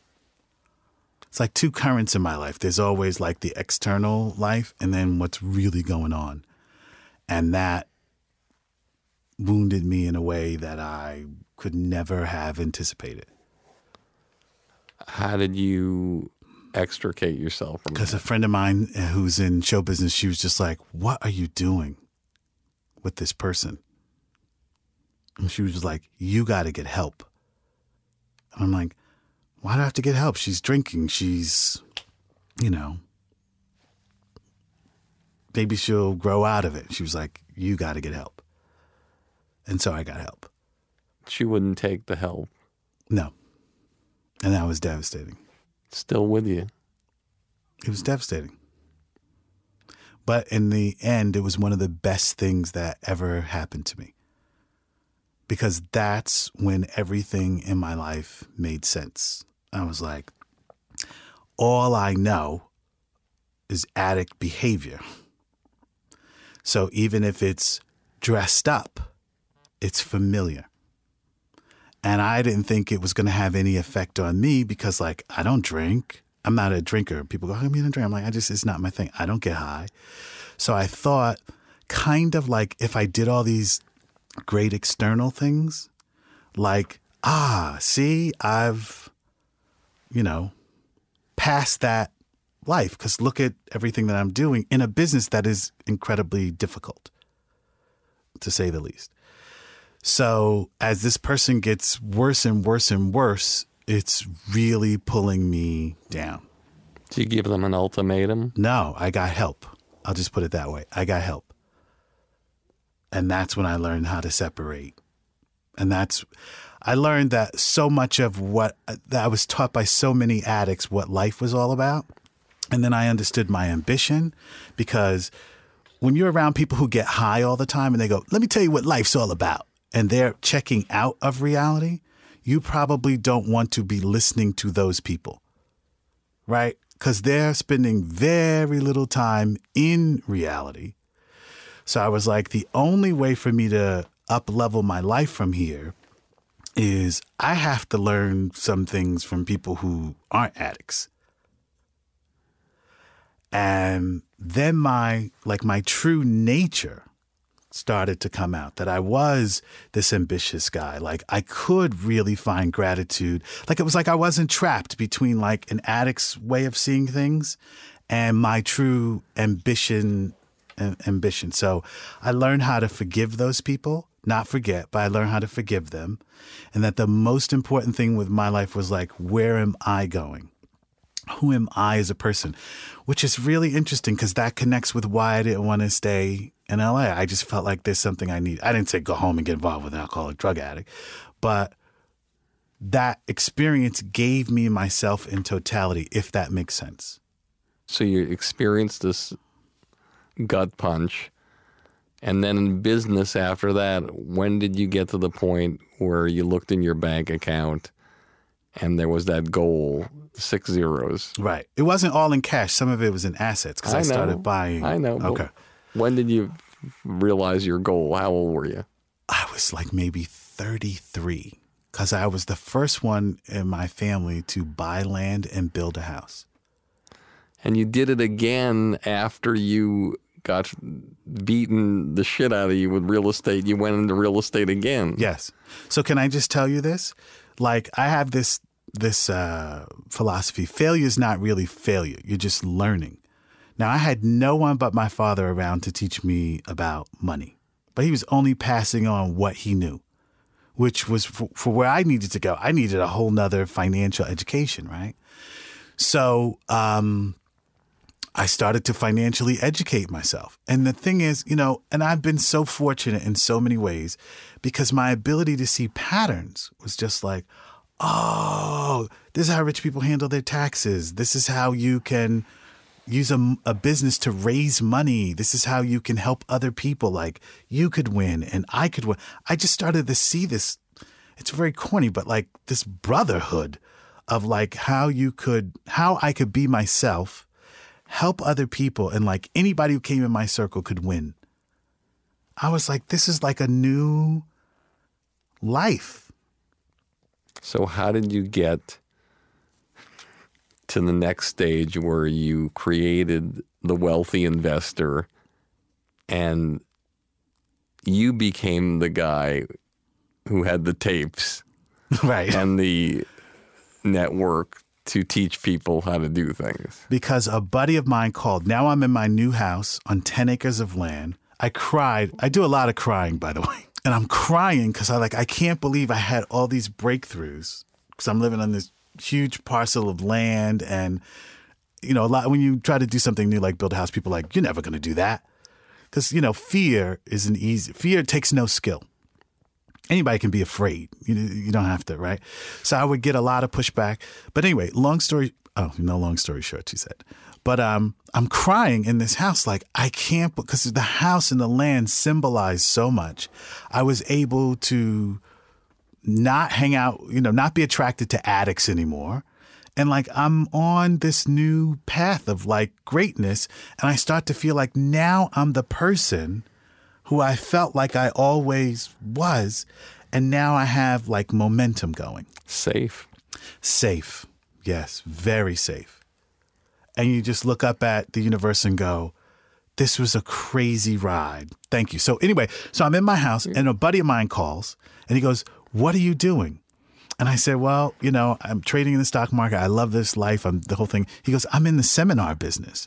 It's like two currents in my life. There's always like the external life and then what's really going on. And that wounded me in a way that I could never have anticipated. How did you extricate yourself from Because a friend of mine uh, who's in show business, she was just like, What are you doing with this person? And she was just like, You got to get help. And I'm like, Why do I have to get help? She's drinking. She's, you know, maybe she'll grow out of it. She was like, You got to get help. And so I got help. She wouldn't take the help. No. And that was devastating. Still with you. It was devastating. But in the end, it was one of the best things that ever happened to me. Because that's when everything in my life made sense I was like, all I know is addict behavior. So even if it's dressed up, it's familiar. And I didn't think it was going to have any effect on me because, like, I don't drink. I'm not a drinker. People go, come you don't drink? I'm like, I just, it's not my thing. I don't get high. So I thought, kind of like if I did all these great external things, like, ah, see, I've, you know, past that life because look at everything that I'm doing in a business that is incredibly difficult, to say the least. So as this person gets worse and worse and worse, it's really pulling me down. Do you give them an ultimatum? No, I got help. I'll just put it that way. I got help. And that's when I learned how to separate. And that's, I learned that so much of what uh, that I was taught by so many addicts what life was all about. And then I understood my ambition because when you're around people who get high all the time and they go, let me tell you what life's all about, and they're checking out of reality, you probably don't want to be listening to those people, right? Because they're spending very little time in reality. So I was like, the only way for me to up level my life from here is I have to learn some things from people who aren't addicts. And then my like my true nature started to come out that I was this ambitious guy. Like I could really find gratitude. Like it was like I wasn't trapped between like an addict's way of seeing things and my true ambition ambition. So I learned how to forgive those people, not forget, but I learned how to forgive them. And that the most important thing with my life was like, where am I going? Who am I as a person? Which is really interesting because that connects with why I didn't want to stay in LA. I just felt like there's something I need. I didn't say go home and get involved with an alcoholic drug addict, but that experience gave me myself in totality, if that makes sense. So you experienced this gut punch. And then in business after that, when did you get to the point where you looked in your bank account and there was that goal, six zeros? Right. It wasn't all in cash. Some of it was in assets because I, I, started buying. I know. Okay. When did you realize your goal? How old were you? I was like maybe 33 because I was the first one in my family to buy land and build a house. And you did it again after you got beaten the shit out of you with real estate. You went into real estate again. Yes. So can I just tell you this? Like I have this this uh, philosophy: failure is not really failure. You're just learning. Now I had no one but my father around to teach me about money, but he was only passing on what he knew, which was for, for where I needed to go. I needed a whole nother financial education, right? So um, I started to financially educate myself. And the thing is, you know, and I've been so fortunate in so many ways because my ability to see patterns was just like, oh, this is how rich people handle their taxes. This is how you can use a, a business to raise money. This is how you can help other people. Like you could win and I could win. I just started to see this. It's very corny, but like this brotherhood of like how you could, how I could be myself help other people and like anybody who came in my circle could win. I was like, this is like a new life. So, how did you get to the next stage where you created the wealthy investor and you became the guy who had the tapes right and the network to teach people how to do things? Because a buddy of mine called. Now I'm in my new house on 10 acres of land. I cried. I do a lot of crying, by the way. And I'm crying because I like I can't believe I had all these breakthroughs because I'm living on this huge parcel of land and you know a lot when you try to do something new like build a house people are like you're never going to do that because you know fear is an easy fear takes no skill anybody can be afraid. You, you don't have to, right? So I would get a lot of pushback. But anyway, long story. Oh, no, long story short, she said. But um, I'm crying in this house, like I can't, because the house and the land symbolize so much. I was able to not hang out, you know, not be attracted to addicts anymore, And like I'm on this new path of like greatness. And I start to feel like now I'm the person who I felt like I always was. And now I have like momentum going. Safe. Safe. Yes, very safe. And you just look up at the universe and go, this was a crazy ride. Thank you. So, anyway, so I'm in my house and a buddy of mine calls and he goes, What are you doing? And I said, Well, you know, I'm trading in the stock market. I love this life. I'm the whole thing. He goes, I'm in the seminar business.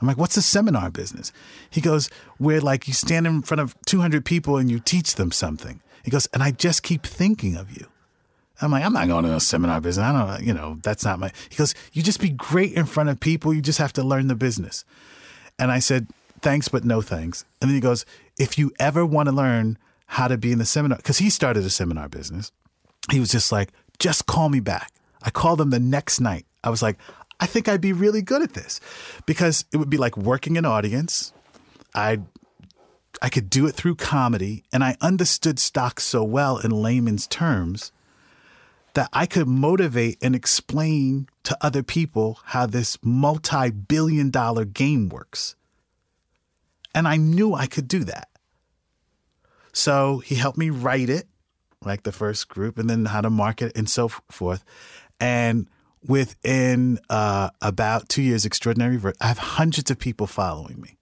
I'm like, What's the seminar business? He goes, Where like you stand in front of 200 people and you teach them something. He goes, And I just keep thinking of you. I'm like, I'm not going to a seminar business. I don't, you know, that's not my. He goes, you just be great in front of people. You just have to learn the business. And I said, thanks, but no thanks. And then he goes, if you ever want to learn how to be in the seminar, because he started a seminar business, he was just like, just call me back. I called him the next night. I was like, I think I'd be really good at this because it would be like working an audience. I'd I could do it through comedy, and I understood stocks so well in layman's terms that I could motivate and explain to other people how this multi billion dollar game works. And I knew I could do that. So he helped me write it, like the first group, and then how to market and so forth. And within uh, about two years, Extraordinary I have hundreds of people following me.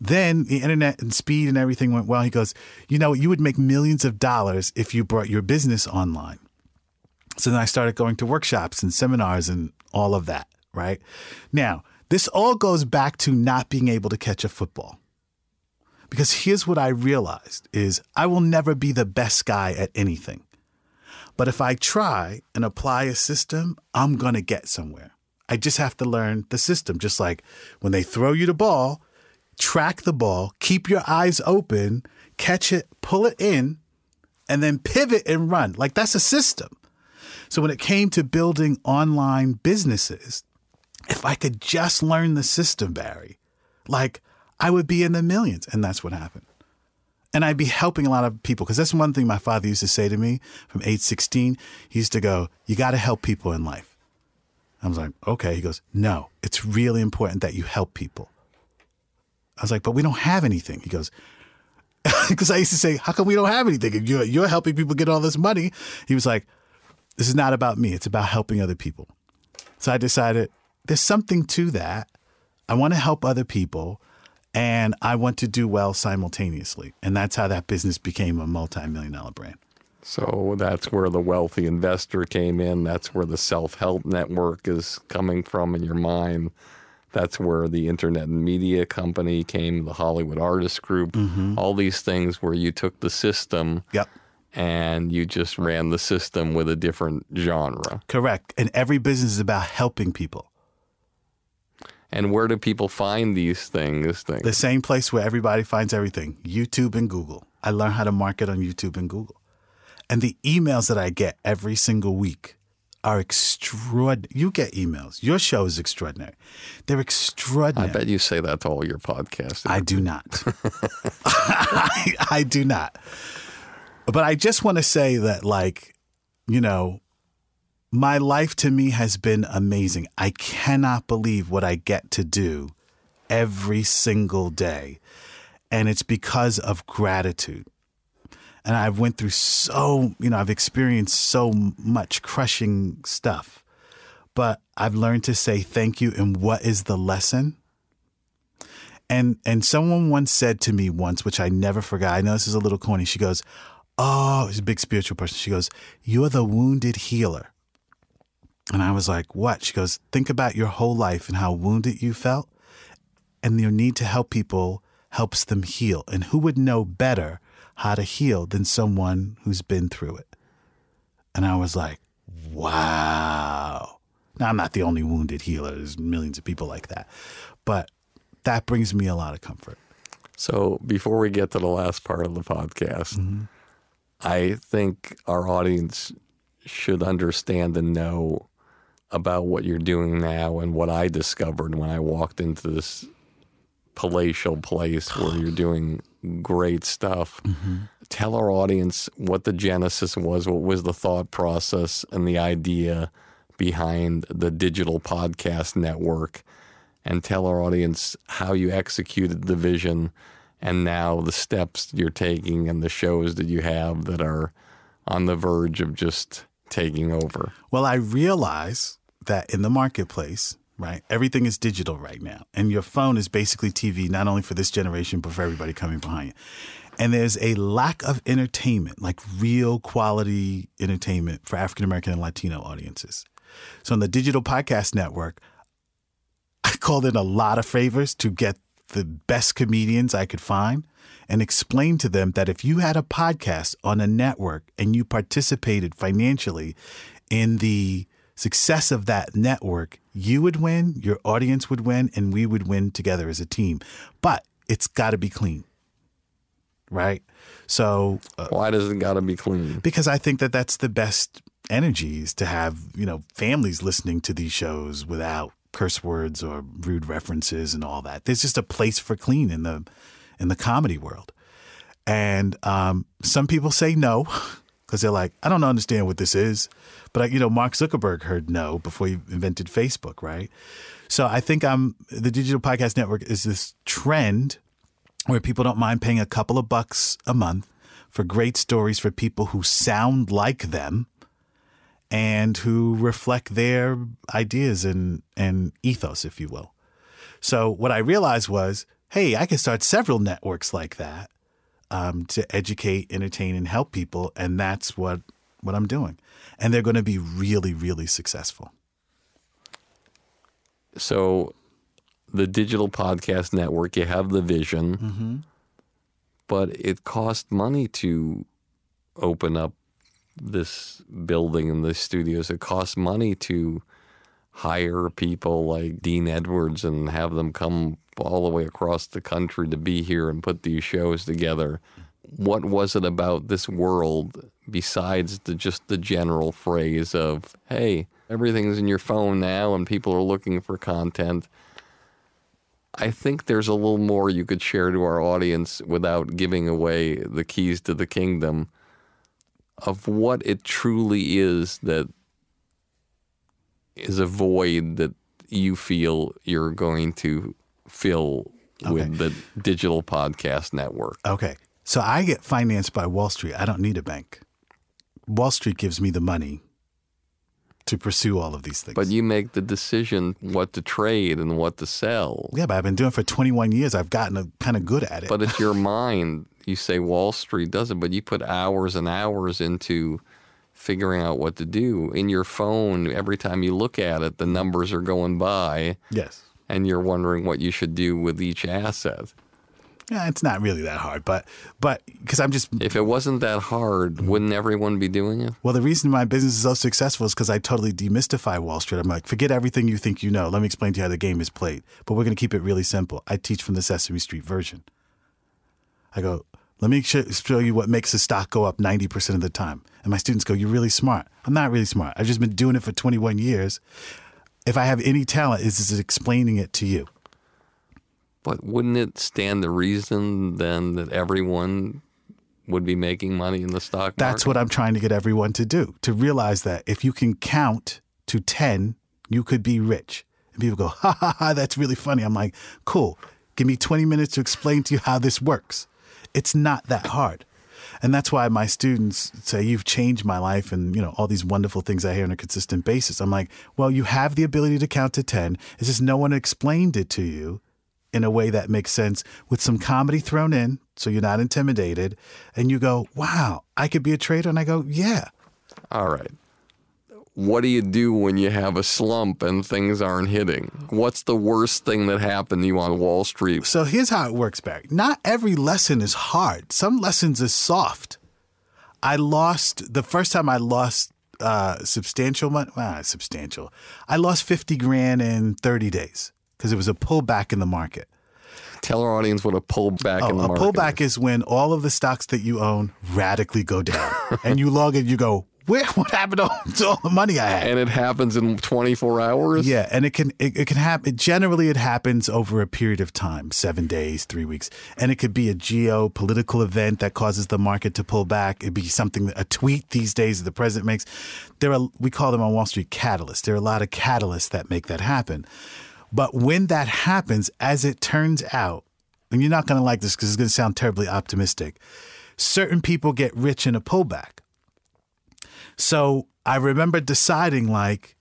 Then the internet and speed and everything went well. He goes, You know, you would make millions of dollars if you brought your business online. So then I started going to workshops and seminars and all of that, right? Now, this all goes back to not being able to catch a football. Because here's what I realized is I will never be the best guy at anything. But if I try and apply a system, I'm going to get somewhere. I just have to learn the system. Just like when they throw you the ball, track the ball, keep your eyes open, catch it, pull it in, and then pivot and run. Like that's a system. So when it came to building online businesses, if I could just learn the system, Barry, like I would be in the millions. And that's what happened. And I'd be helping a lot of people because that's one thing my father used to say to me from age 16. He used to go, You got to help people in life. I was like, Okay. He goes, No, it's really important that you help people. I was like, But we don't have anything. He goes, Because I used to say, How come we don't have anything? You're, you're helping people get all this money. He was like, This is not about me, it's about helping other people. So I decided there's something to that. I want to help other people and I want to do well simultaneously. And that's how that business became a multi million dollar brand. So that's where the wealthy investor came in. That's where the self help network is coming from in your mind. That's where the internet and media company came, the Hollywood Artist Group, mm-hmm. all these things where you took the system Yep. and you just ran the system with a different genre. Correct. And every business is about helping people. And where do people find these things? things? The same place where everybody finds everything YouTube and Google. I learned how to market on YouTube and Google. And the emails that I get every single week are extraordinary. You get emails. Your show is extraordinary. They're extraordinary. I bet you say that to all your podcasts. I do not. I, I do not. But I just want to say that, like, you know, my life to me has been amazing. I cannot believe what I get to do every single day. And it's because of gratitude. And I've went through so, you know, I've experienced so much crushing stuff. But I've learned to say thank you and what is the lesson? And and someone once said to me once, which I never forgot. I know this is a little corny. She goes, "Oh, she's a big spiritual person." She goes, "You're the wounded healer." And I was like, "What?" She goes, "Think about your whole life and how wounded you felt, and your need to help people helps them heal. And who would know better how to heal than someone who's been through it?" And I was like, "Wow." Now I'm not the only wounded healer. There's millions of people like that, but that brings me a lot of comfort. So before we get to the last part of the podcast, mm-hmm. I think our audience should understand and know about what you're doing now and what I discovered when I walked into this palatial place where you're doing great stuff. Mm-hmm. Tell our audience what the genesis was, what was the thought process and the idea behind the digital podcast network and tell our audience how you executed the vision and now the steps you're taking and the shows that you have that are on the verge of just taking over. Well, I realize that in the marketplace, right, everything is digital right now. And your phone is basically TV, not only for this generation, but for everybody coming behind you. And there's a lack of entertainment, like real quality entertainment for African American and Latino audiences. So on the Digital Podcast Network, I called in a lot of favors to get the best comedians I could find and explain to them that if you had a podcast on a network and you participated financially in the success of that network, you would win, your audience would win, and we would win together as a team. But it's got to be clean, right? So, uh, Why does it got to be clean? because I think that that's the best energies to have, you know, families listening to these shows without curse words or rude references and all that. There's just a place for clean in the in the comedy world. And um, some people say no because they're like, I don't understand what this is. But you know, Mark Zuckerberg heard no before he invented Facebook, right? So I think I'm the Digital Podcast Network is this trend where people don't mind paying a couple of bucks a month for great stories for people who sound like them and who reflect their ideas and, and ethos, if you will. So what I realized was, hey, I can start several networks like that um, to educate, entertain, and help people, and that's what what I'm doing. And they're going to be really, really successful. So, the digital podcast network, you have the vision, Mm-hmm. but it cost money to open up this building and the studios. It costs money to hire people like Dean Edwards and have them come all the way across the country to be here and put these shows together. What was it about this world besides the just the general phrase of, hey, everything's in your phone now and people are looking for content? I think there's a little more you could share to our audience without giving away the keys to the kingdom of what it truly is that is a void that you feel you're going to fill with the digital podcast network. Okay. So I get financed by Wall Street. I don't need a bank. Wall Street gives me the money to pursue all of these things. But you make the decision what to trade and what to sell. yeah, but I've been doing it for 21 years. I've gotten a, kind of good at it. But it's your mind. You say Wall Street does it, but you put hours and hours into figuring out what to do. In your phone, every time you look at it, the numbers are going by yes. And you're wondering what you should do with each asset. Yeah, it's not really that hard, but but because I'm just If it wasn't that hard, wouldn't everyone be doing it? well, the reason my business is so successful is because I totally demystify Wall Street. I'm like, forget everything you think you know. Let me explain to you how the game is played. But we're going to keep it really simple. I teach from the Sesame Street version. I go, let me show you what makes a stock go up 90% of the time. And my students go, you're really smart. I'm not really smart. I've just been doing it for 21 years. If I have any talent, just explaining it to you. But wouldn't it stand the reason then that everyone would be making money in the stock market? That's what I'm trying to get everyone to do to realize that if you can count to 10, you could be rich. And people go, ha ha ha, that's really funny. I'm like, cool. Give me 20 minutes to explain to you how this works. It's not that hard. And that's why my students say, You've changed my life, and you know, all these wonderful things I hear on a consistent basis. I'm like, Well, you have the ability to count to 10. It's just no one explained it to you in a way that makes sense with some comedy thrown in so you're not intimidated. And you go, Wow, I could be a trader. And I go, Yeah. All right. What do you do when you have a slump and things aren't hitting? What's the worst thing that happened to you on Wall Street? So here's how it works, Barry. Not every lesson is hard. Some lessons is soft. I lost the first time I lost uh, substantial money. Well, substantial. I lost fifty grand in thirty days because it was a pullback in the market. Tell our audience what a pullback Oh, in the a market pullback is when all of the stocks that you own radically go down, and you log it. You go, Where what happened to, to all the money I had? And it happens in 24 hours? Yeah, and it can it, it can happen. Generally, it happens over a period of time, seven days, three weeks, and it could be a geopolitical event that causes the market to pull back. It'd be something a tweet these days that the president makes. There are we call them on Wall Street catalysts. There are a lot of catalysts that make that happen. But when that happens, as it turns out, and you're not going to like this because it's going to sound terribly optimistic, certain people get rich in a pullback. So I remember deciding like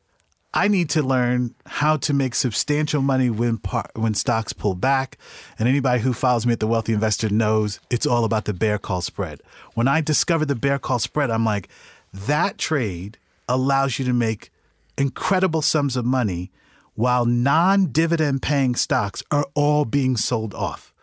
I need to learn how to make substantial money when par- when stocks pull back. And anybody who follows me at the Wealthy Investor knows it's all about the bear call spread. When I discovered the bear call spread, I'm like, that trade allows you to make incredible sums of money while non-dividend paying stocks are all being sold off.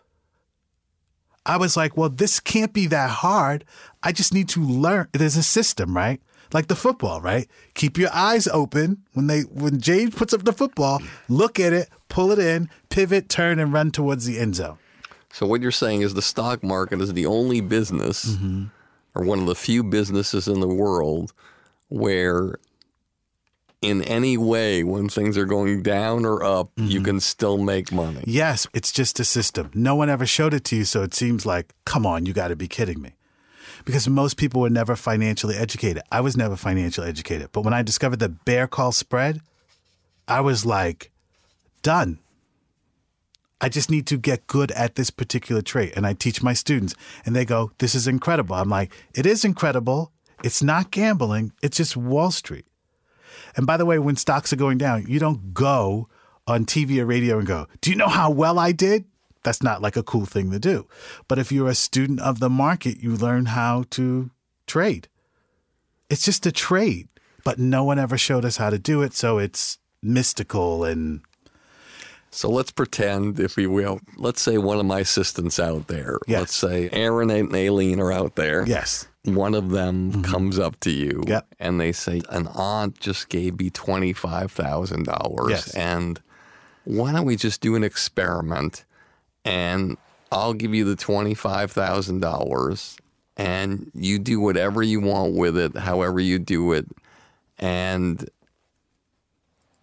I was like, well, this can't be that hard. I just need to learn. There's a system, right? Like the football, right? Keep your eyes open when they when James puts up the football, look at it, pull it in, pivot, turn, and run towards the end zone. So what you're saying is the stock market is the only business mm-hmm. or one of the few businesses in the world where in any way when things are going down or up, you mm-hmm. can still make money. Yes, it's just a system. No one ever showed it to you, so it seems like, come on, you got to be kidding me. Because most people were never financially educated. I was never financially educated. But when I discovered the bear call spread, I was like, done. I just need to get good at this particular trait. And I teach my students, and they go, This is incredible. I'm like, It is incredible. It's not gambling, it's just Wall Street. And by the way, when stocks are going down, you don't go on TV or radio and go, Do you know how well I did? That's not like a cool thing to do. But if you're a student of the market, you learn how to trade. It's just a trade, but no one ever showed us how to do it. So it's mystical and So let's pretend, if we will, let's say one of my assistants out there, Yes. let's say Aaron and Aileen are out there. yes. One of them mm-hmm. comes up to you Yep. and they say, An aunt just gave me $25,000. Yes. And why don't we just do an experiment and I'll give you the $25,000 and you do whatever you want with it, however you do it. And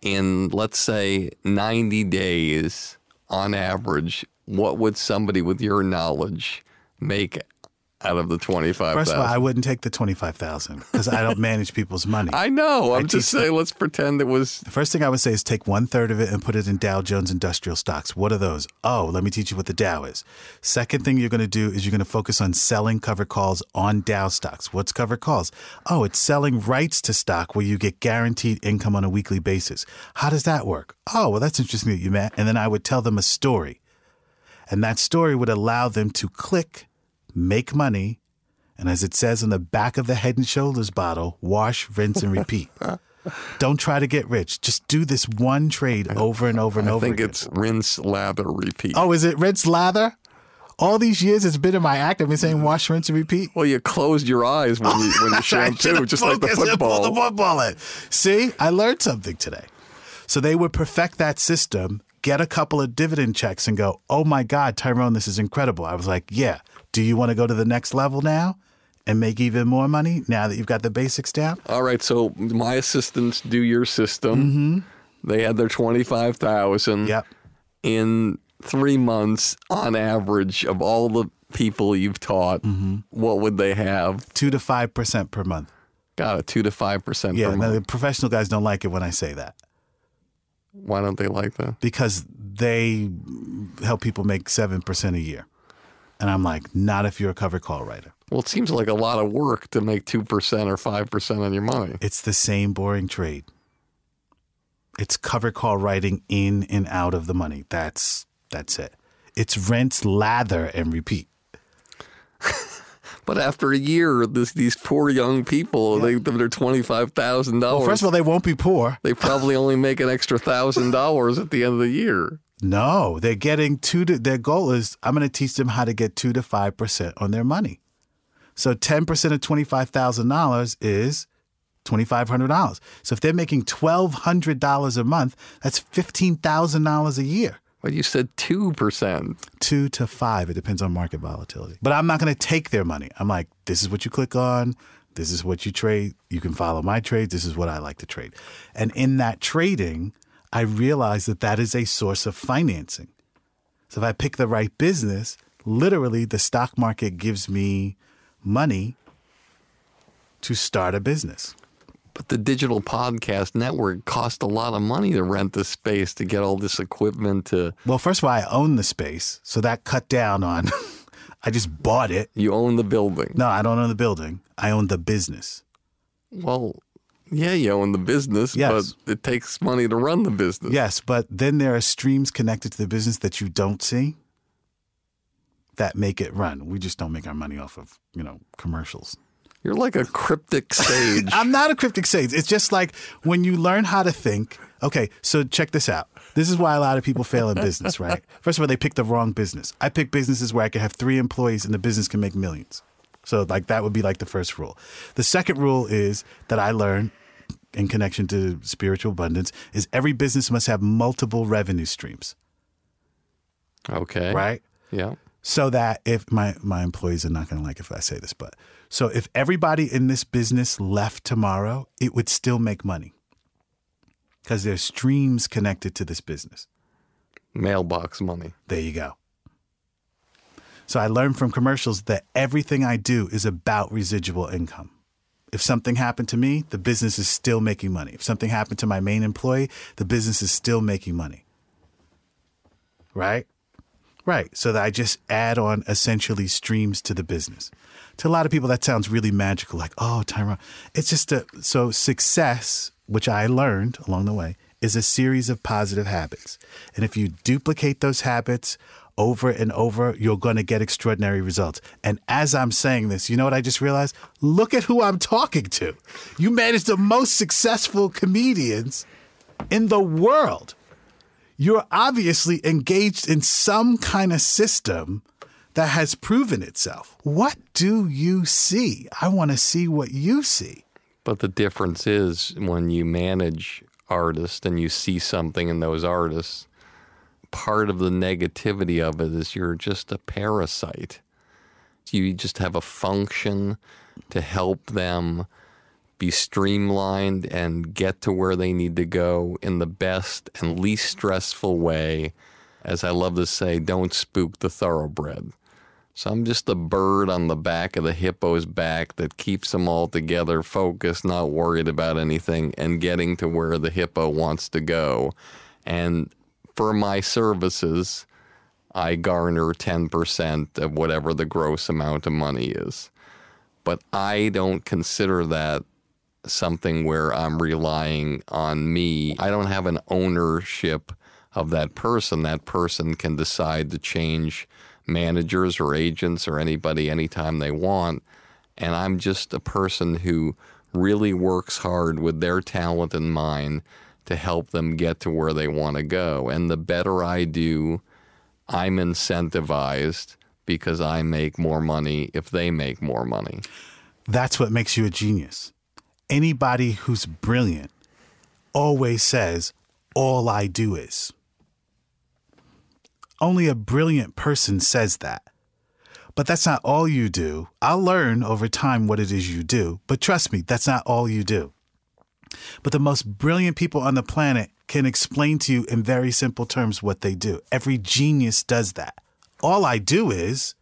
in, let's say, 90 days on average, what would somebody with your knowledge make out of the 25,000? First of all, I wouldn't take the 25000 because I don't manage people's money. I know. I'm I just saying, let's pretend it was. The first thing I would say is take one third of it and put it in Dow Jones Industrial Stocks. What are those? Oh, let me teach you what the Dow is. Second thing you're going to do is you're going to focus on selling covered calls on Dow stocks. What's covered calls? Oh, it's selling rights to stock where you get guaranteed income on a weekly basis. How does that work? Oh, well, that's interesting that you met. And then I would tell them a story. And that story would allow them to click, make money, and as it says on the back of the head and shoulders bottle, wash, rinse, and repeat. Don't try to get rich. Just do this one trade over and over and I over I think again. it's rinse, lather, repeat. oh, is it rinse lather? All these years it's been in my act. I've been saying wash, rinse, and repeat. Well, you closed your eyes when you, when you shampoo, just like the focused and pulled football. The football in. See, I learned something today. So they would perfect that system, get a couple of dividend checks, and go, "Oh my God, Tyrone, this is incredible." I was like, "Yeah. Do you want to go to the next level now and make even more money now that you've got the basics down?" All right, so my assistants do your system. Mm-hmm. They had their 25,000 Yep. in 3 months on average of all the people you've taught. Mm-hmm. What would they have? Two to five percent per month. Got a 2 to 5% Yeah, per now month. the professional guys don't like it when I say that Why don't they like that? because they help people make seven percent a year, and I'm like, not if you're a cover call writer. Well, it seems like a lot of work to make 2% or 5% on your money. It's the same boring trade. It's cover call writing in and out of the money. That's that's it. It's rinse, lather, and repeat. But after a year, this, these poor young people, they, they're $25,000. Well, first of all, they won't be poor. they probably only make an extra $1,000 at the end of the year. No, they're getting two to their goal is I'm going to teach them how to get two to five percent on their money. So ten percent of twenty five thousand dollars is twenty five hundred dollars. So if they're making twelve hundred dollars a month, that's fifteen thousand dollars a year. But you said 2%. Two to five. It depends on market volatility. But I'm not going to take their money. I'm like, this is what you click on. This is what you trade. You can follow my trades. This is what I like to trade. And in that trading, I realize that that is a source of financing. So if I pick the right business, literally the stock market gives me money to start a business. But the digital podcast network cost a lot of money to rent the space to get all this equipment to Well, first of all, I own the space, so that cut down on. I just bought it. you own the building. No, I don't own the building. I own the business. Well, yeah, you own the business, Yes. but it takes money to run the business. Yes, but then there are streams connected to the business that you don't see that make it run. We just don't make our money off of, you know, commercials. You're like a cryptic sage. I'm not a cryptic sage. It's just like when you learn how to think. Okay, so check this out. This is why a lot of people fail in business, right? First of all, they pick the wrong business. I pick businesses where I can have three employees and the business can make millions. So, like, that would be like the first rule. The second rule is that I learned in connection to spiritual abundance is every business must have multiple revenue streams, okay. right? Yeah. so that if my my employees are not going to like if I say this, but so if everybody in this business left tomorrow, it would still make money because there's streams connected to this business. Mailbox money. There you go. So I learned from commercials that everything I do is about residual income. If something happened to me, the business is still making money. If something happened to my main employee, the business is still making money. Right? Right. So that I just add on essentially streams to the business. To a lot of people, that sounds really magical, like, oh, Tyrone. It's just a so success, which I learned along the way, is a series of positive habits. And if you duplicate those habits over and over, you're going to get extraordinary results. And as I'm saying this, you know what I just realized? Look at who I'm talking to. You manage the most successful comedians in the world you're obviously engaged in some kind of system that has proven itself. What do you see? I want to see what you see. But the difference is when you manage artists and you see something in those artists, part of the negativity of it is you're just a parasite. You just have a function to help them be streamlined and get to where they need to go in the best and least stressful way. As I love to say, don't spook the thoroughbred. So I'm just a bird on the back of the hippo's back that keeps them all together, focused, not worried about anything, and getting to where the hippo wants to go. And for my services, I garner 10% of whatever the gross amount of money is. But I don't consider that something where I'm relying on me. I don't have an ownership of that person. That person can decide to change managers or agents or anybody anytime they want. And I'm just a person who really works hard with their talent in mind to help them get to where they want to go. And the better I do, I'm incentivized because I make more money if they make more money. That's what makes you a genius. Anybody who's brilliant always says, All I do is. Only a brilliant person says that. But that's not all you do. I'll learn over time what it is you do. But trust me, that's not all you do. But the most brilliant people on the planet can explain to you in very simple terms what they do. Every genius does that. All I do is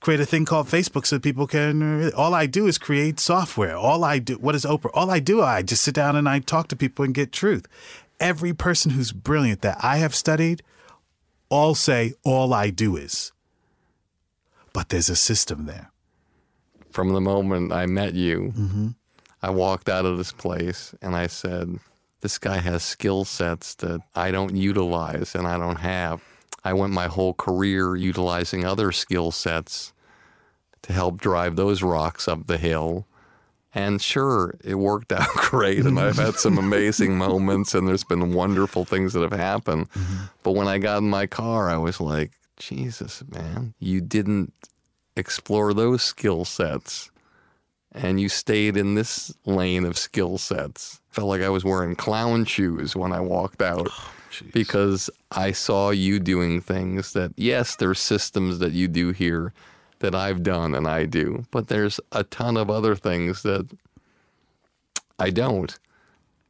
create a thing called Facebook so people can. Uh, all I do is create software. All I do, what is Oprah? All I do, I just sit down and I talk to people and get truth. Every person who's brilliant that I have studied, all say, all I do is. But there's a system there. from the moment I met you, mm-hmm. I walked out of this place and I said, This guy has skill sets that I don't utilize and I don't have. I went my whole career utilizing other skill sets to help drive those rocks up the hill. And sure, it worked out great, and I've had some amazing moments, and there's been wonderful things that have happened. Mm-hmm. But when I got in my car, I was like, Jesus, man, you didn't explore those skill sets and you stayed in this lane of skill sets. Felt like I was wearing clown shoes when I walked out because I saw you doing things that, yes, there's systems that you do here that I've done and I do, but there's a ton of other things that I don't.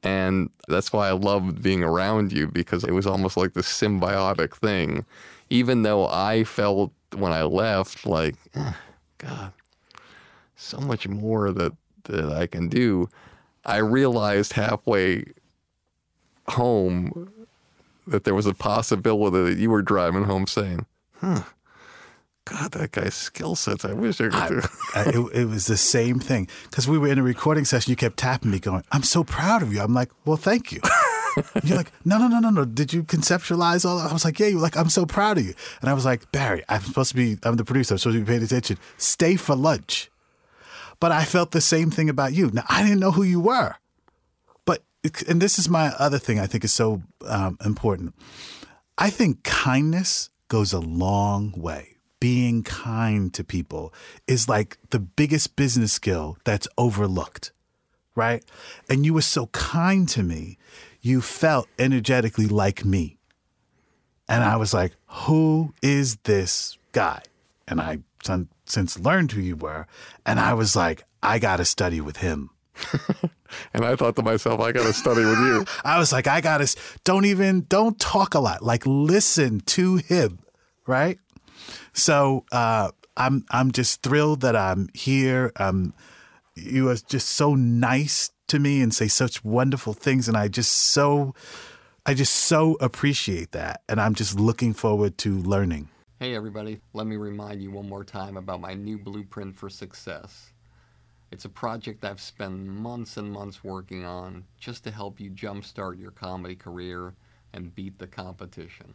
And that's why I loved being around you because it was almost like this symbiotic thing. Even though I felt when I left, like, "Ah, God, so much more that, that I can do, I realized halfway home that there was a possibility that you were driving home saying, huh, God, that guy's skill sets, I wish I could do. Uh, it, it was the same thing because we were in a recording session. You kept tapping me, going, "I'm so proud of you." I'm like, "Well, thank you." You're like, "No, no, no, no, no." Did you conceptualize all? That? I was like, "Yeah." You're like, "I'm so proud of you," and I was like, "Barry, I'm supposed to be. I'm the producer. I'm supposed to be paying attention. Stay for lunch." But I felt the same thing about you. Now I didn't know who you were, but and this is my other thing I think is so um, important. I think kindness goes a long way. Being kind to people is like the biggest business skill that's overlooked, right? And you were so kind to me, you felt energetically like me. And I was like, who is this guy? And I since learned who you were. And I was like, I got to study with him. And I thought to myself, I got to study with you. I was like, I got to, don't even, don't talk a lot. Like, listen to him, right? So uh, I'm, I'm just thrilled that I'm here. Um, you are just so nice to me and say such wonderful things. And I just so, I just so appreciate that. And I'm just looking forward to learning. Hey, everybody, let me remind you one more time about my new blueprint for success. It's a project I've spent months and months working on just to help you jumpstart your comedy career and beat the competition.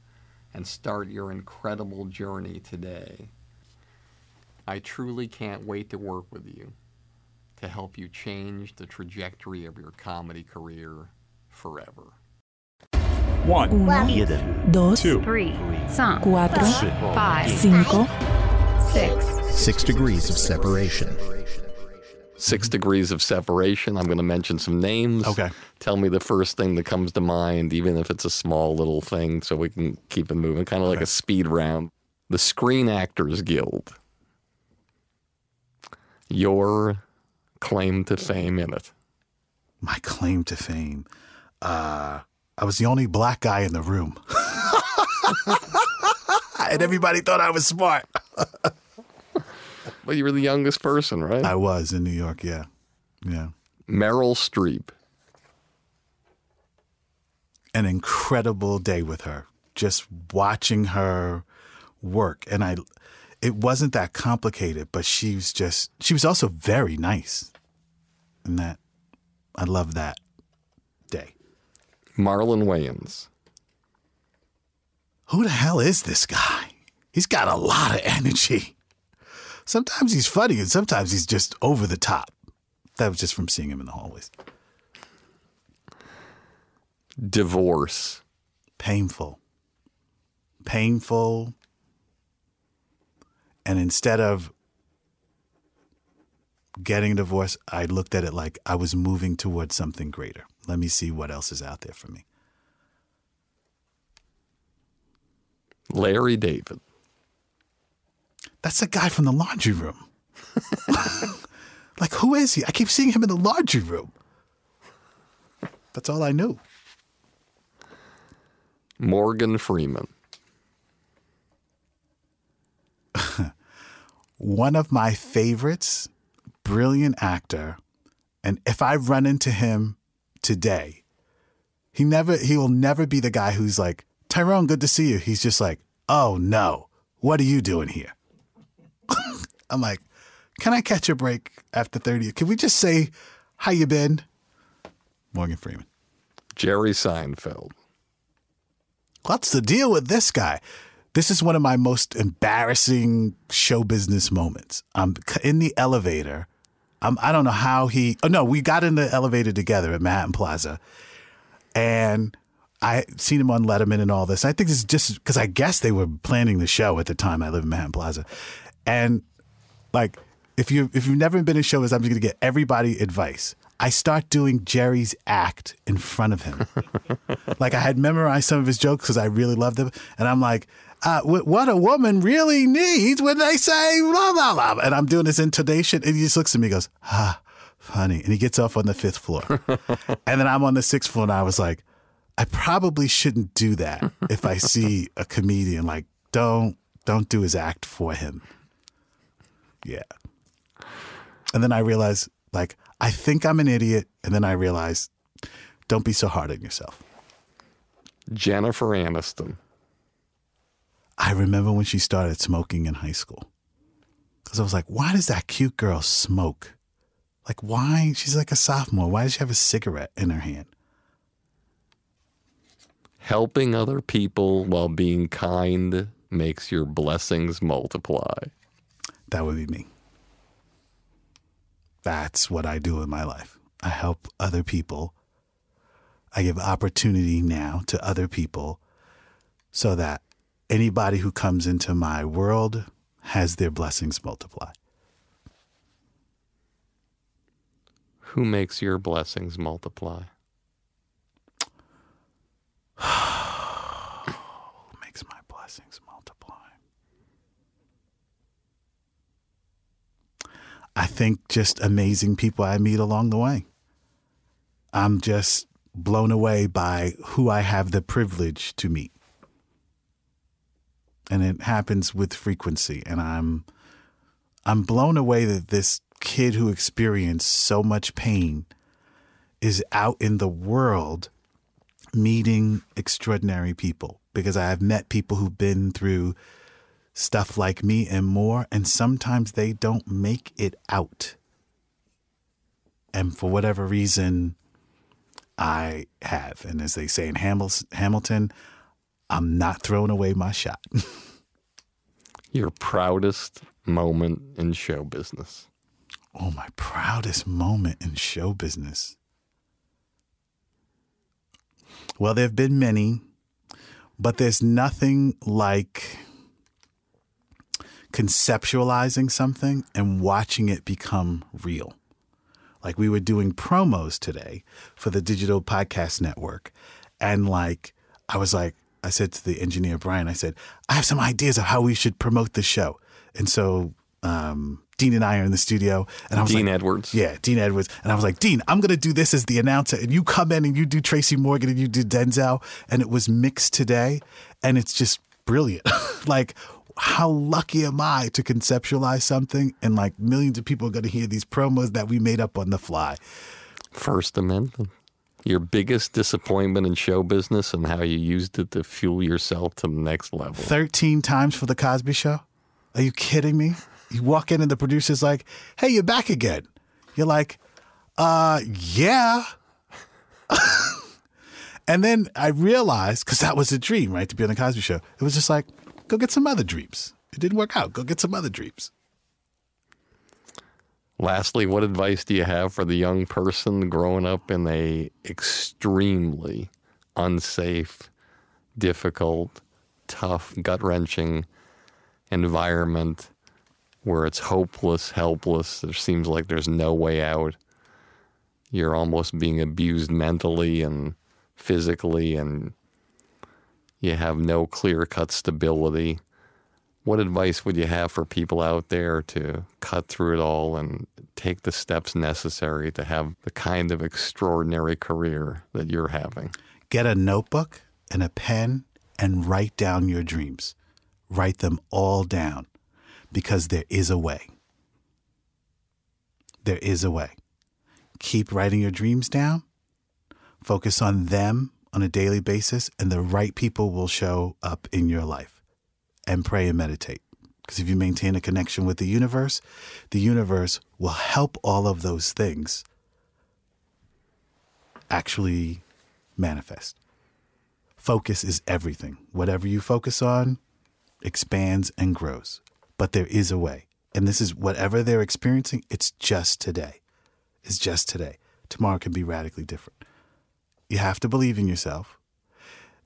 and start your incredible journey today. I truly can't wait to work with you to help you change the trajectory of your comedy career forever. One, Uno, dos, two, Three, cinq, cuatro, five, cinco, six, Six degrees of separation. Six degrees of separation. I'm going to mention some names. Okay. Tell me the first thing that comes to mind, even if it's a small little thing, so we can keep it moving, kind of like a speed round. The Screen Actors Guild. Your claim to fame in it. My claim to fame. Uh, I was the only black guy in the room. and everybody thought I was smart. But you were the youngest person, right? I was in New York, yeah. Yeah. Meryl Streep. An incredible day with her. Just watching her work. And I it wasn't that complicated, but she was just she was also very nice. And that I love that day. Marlon Wayans. Who the hell is this guy? He's got a lot of energy. Sometimes he's funny and sometimes he's just over the top. That was just from seeing him in the hallways. Divorce. Painful. Painful. And instead of getting a divorce, I looked at it like I was moving towards something greater. Let me see what else is out there for me. Larry David. That's the guy from the laundry room. like, who is he? I keep seeing him in the laundry room. That's all I knew. Morgan Freeman. One of my favorites, brilliant actor. And if I run into him today, he never he will never be the guy who's like, Tyrone, good to see you. He's just like, oh no, what are you doing here? I'm like, can I catch a break after 30? Can we just say how you been? Morgan Freeman. Jerry Seinfeld. What's the deal with this guy? This is one of my most embarrassing show business moments. I'm in the elevator. I'm, I don't know how he. Oh no, we got in the elevator together at Manhattan Plaza, and I seen him on Letterman and all this. I think this is just because I guess they were planning the show at the time. I live in Manhattan Plaza, and like if you if you've never been in shows, I'm just gonna get everybody advice. I start doing Jerry's act in front of him. like I had memorized some of his jokes because I really loved them, and I'm like, uh, "What a woman really needs when they say blah blah blah," and I'm doing this intonation, and he just looks at me, and goes, "Ah, funny," and he gets off on the fifth floor, and then I'm on the sixth floor, and I was like, "I probably shouldn't do that if I see a comedian. Like, don't don't do his act for him." Yeah. And then I realized, like, I think I'm an idiot. And then I realized, don't be so hard on yourself. Jennifer Aniston. I remember when she started smoking in high school. Because I was like, why does that cute girl smoke? Like, why? She's like a sophomore. Why does she have a cigarette in her hand? Helping other people while being kind makes your blessings multiply. That would be me. That's what I do in my life. I help other people. I give opportunity now to other people so that anybody who comes into my world has their blessings multiply. Who makes your blessings multiply? Who makes my blessings multiply? I think just amazing people I meet along the way. I'm just blown away by who I have the privilege to meet. And it happens with frequency and I'm I'm blown away that this kid who experienced so much pain is out in the world meeting extraordinary people because I have met people who've been through stuff like me and more, and sometimes they don't make it out. And for whatever reason, I have. And as they say in Hamil- Hamilton, I'm not throwing away my shot. Your proudest moment in show business. oh, my proudest moment in show business. Well, there have been many, but there's nothing like conceptualizing something and watching it become real. Like we were doing promos today for the Digital Podcast Network. And like, I was like, I said to the engineer, Brian, I said, I have some ideas of how we should promote the show. And so um, Dean and I are in the studio. And I was Dean like, Edwards. Yeah, Dean Edwards. And I was like, Dean, I'm going to do this as the announcer. And you come in and you do Tracy Morgan and you do Denzel. And it was mixed today. And it's just brilliant. like, how lucky am I to conceptualize something? And like millions of people are going to hear these promos that we made up on the fly. First Amendment. Your biggest disappointment in show business and how you used it to fuel yourself to the next level. 13 times for The Cosby Show? Are you kidding me? You walk in and the producer's like, hey, you're back again. You're like, uh, yeah. and then I realized, because that was a dream, right, to be on The Cosby Show. It was just like, go get some other dreams. It didn't work out. Go get some other dreams. Lastly, what advice do you have for the young person growing up in a extremely unsafe, difficult, tough, gut-wrenching environment where it's hopeless, helpless, there seems like there's no way out. You're almost being abused mentally and physically and you have no clear-cut stability what advice would you have for people out there to cut through it all and take the steps necessary to have the kind of extraordinary career that you're having? Get a notebook and a pen and write down your dreams. Write them all down because there is a way. There is a way. Keep writing your dreams down. Focus on them on a daily basis, and the right people will show up in your life. And pray and meditate. Because if you maintain a connection with the universe, the universe will help all of those things actually manifest. Focus is everything. Whatever you focus on expands and grows. But there is a way. And this is whatever they're experiencing, it's just today. It's just today. Tomorrow can be radically different. You have to believe in yourself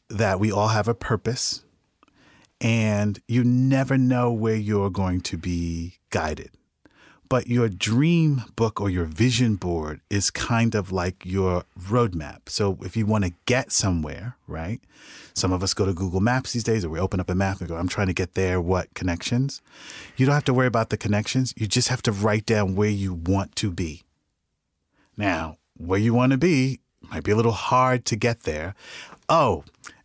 that we all have a purpose and you never know where you're going to be guided. But your dream book or your vision board is kind of like your roadmap. So if you want to get somewhere, right? Some of us go to Google Maps these days, or we open up a map and go, I'm trying to get there. What connections? You don't have to worry about the connections. You just have to write down where you want to be. Now, where you want to be might be a little hard to get there. Oh,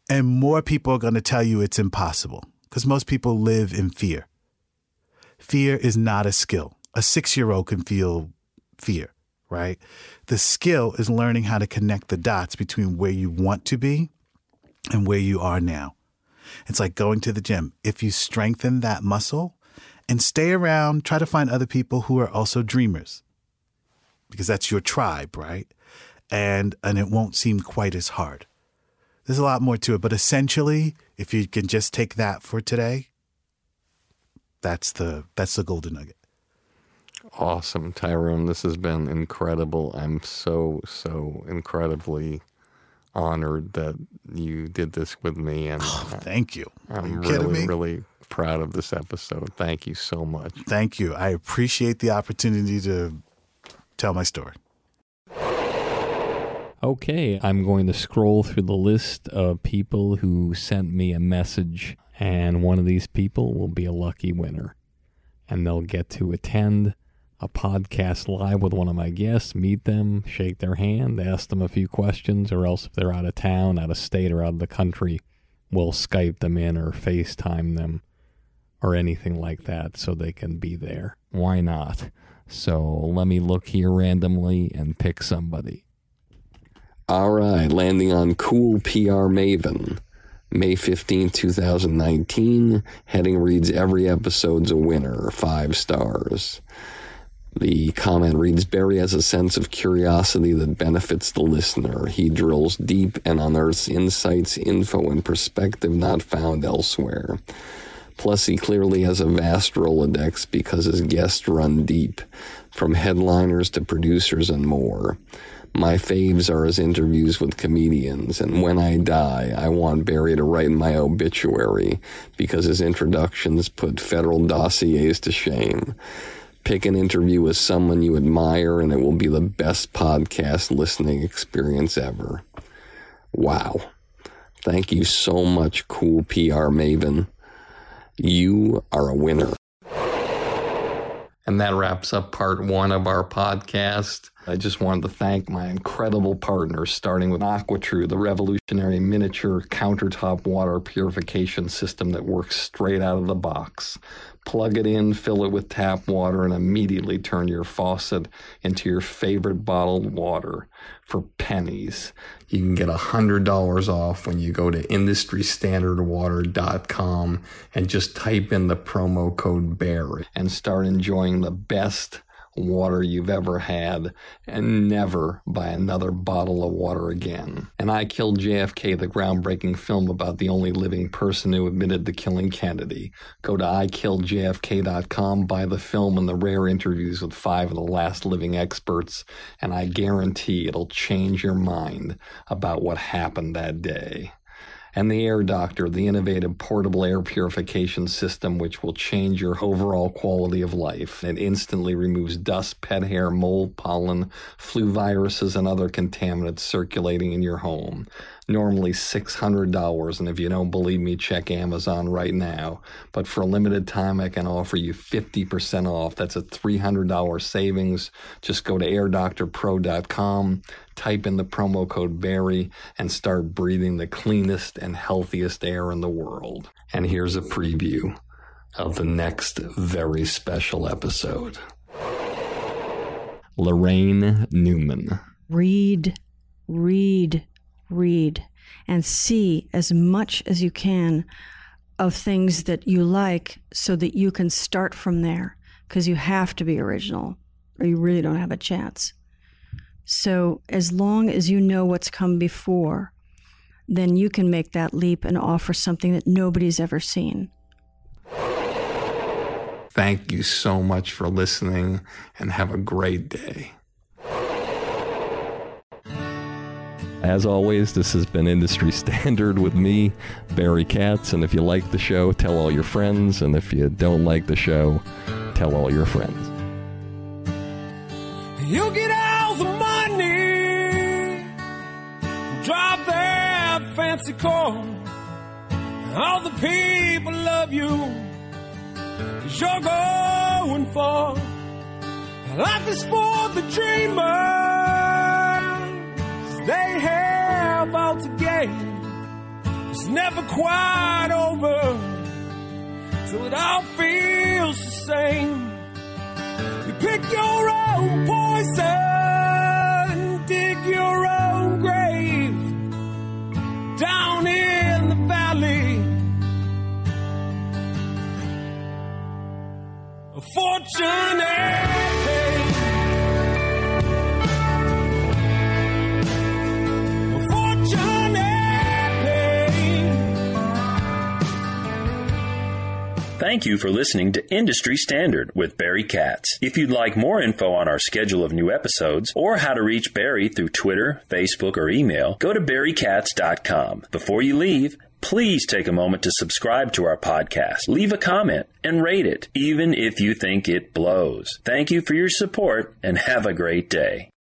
and more people are going to tell you it's impossible because most people live in fear. Fear is not a skill. A six year old can feel fear, right? The skill is learning how to connect the dots between where you want to be and where you are now. It's like going to the gym. If you strengthen that muscle and stay around, try to find other people who are also dreamers because that's your tribe, right? And and it won't seem quite as hard. There's a lot more to it, but essentially, if you can just take that for today, that's the that's the golden nugget. Awesome, Tyrone. This has been incredible. I'm so, so incredibly honored that you did this with me. And oh, Thank you. I'm you really, me? really proud of this episode. Thank you so much. Thank you. I appreciate the opportunity to tell my story. Okay, I'm going to scroll through the list of people who sent me a message, and one of these people will be a lucky winner. And they'll get to attend a podcast live with one of my guests, meet them, shake their hand, ask them a few questions, or else if they're out of town, out of state, or out of the country, we'll Skype them in or FaceTime them or anything like that so they can be there. Why not? So let me look here randomly and pick somebody. All right, landing on Cool PR Maven. May 15, 2019. Heading reads Every episode's a winner, five stars. The comment reads Barry has a sense of curiosity that benefits the listener. He drills deep and unearths insights, info, and perspective not found elsewhere. Plus, he clearly has a vast Rolodex because his guests run deep, from headliners to producers and more. My faves are his interviews with comedians, and when I die, I want Barry to write my obituary because his introductions put federal dossiers to shame. Pick an interview with someone you admire, and it will be the best podcast listening experience ever. Wow. Thank you so much, cool PR Maven. You are a winner. And that wraps up part one of our podcast. I just wanted to thank my incredible partners, starting with AquaTru, the revolutionary miniature countertop water purification system that works straight out of the box. Plug it in, fill it with tap water, and immediately turn your faucet into your favorite bottled water for pennies. You can get $100 off when you go to industrystandardwater.com and just type in the promo code BEAR and start enjoying the best water you've ever had and never buy another bottle of water again. And I Killed JFK, the groundbreaking film about the only living person who admitted to killing Kennedy. Go to ikilledjfk.com, buy the film and the rare interviews with five of the last living experts, and I guarantee it'll change your mind about what happened that day and the Air Doctor, the innovative portable air purification system which will change your overall quality of life. It instantly removes dust, pet hair, mold, pollen, flu viruses, and other contaminants circulating in your home. Normally $600, and if you don't believe me, check Amazon right now. But for a limited time, I can offer you 50% off. That's a $300 savings. Just go to airdoctorpro.com, type in the promo code BARRY, and start breathing the cleanest and healthiest air in the world. And here's a preview of the next very special episode. Laraine Newman. Read read, read, and see as much as you can of things that you like so that you can start from there because you have to be original or you really don't have a chance. So, as long as you know what's come before, then you can make that leap and offer something that nobody's ever seen. Thank you so much for listening and have a great day. As always, this has been Industry Standard with me, Barry Katz. And if you like the show, tell all your friends. And if you don't like the show, tell all your friends. You get all drive that fancy car. All the people love you, cause you're going far. Life is for the dreamers, they have all to gain. It's never quite over, till it all feels the same. You pick your own poison, down in the valley. A fortune. A fortune. Thank you for listening to Industry Standard with Barry Katz. If you'd like more info on our schedule of new episodes or how to reach Barry through Twitter, Facebook, or email, go to barrykatz.com. Before you leave, please take a moment to subscribe to our podcast, leave a comment, and rate it, even if you think it blows. Thank you for your support and have a great day.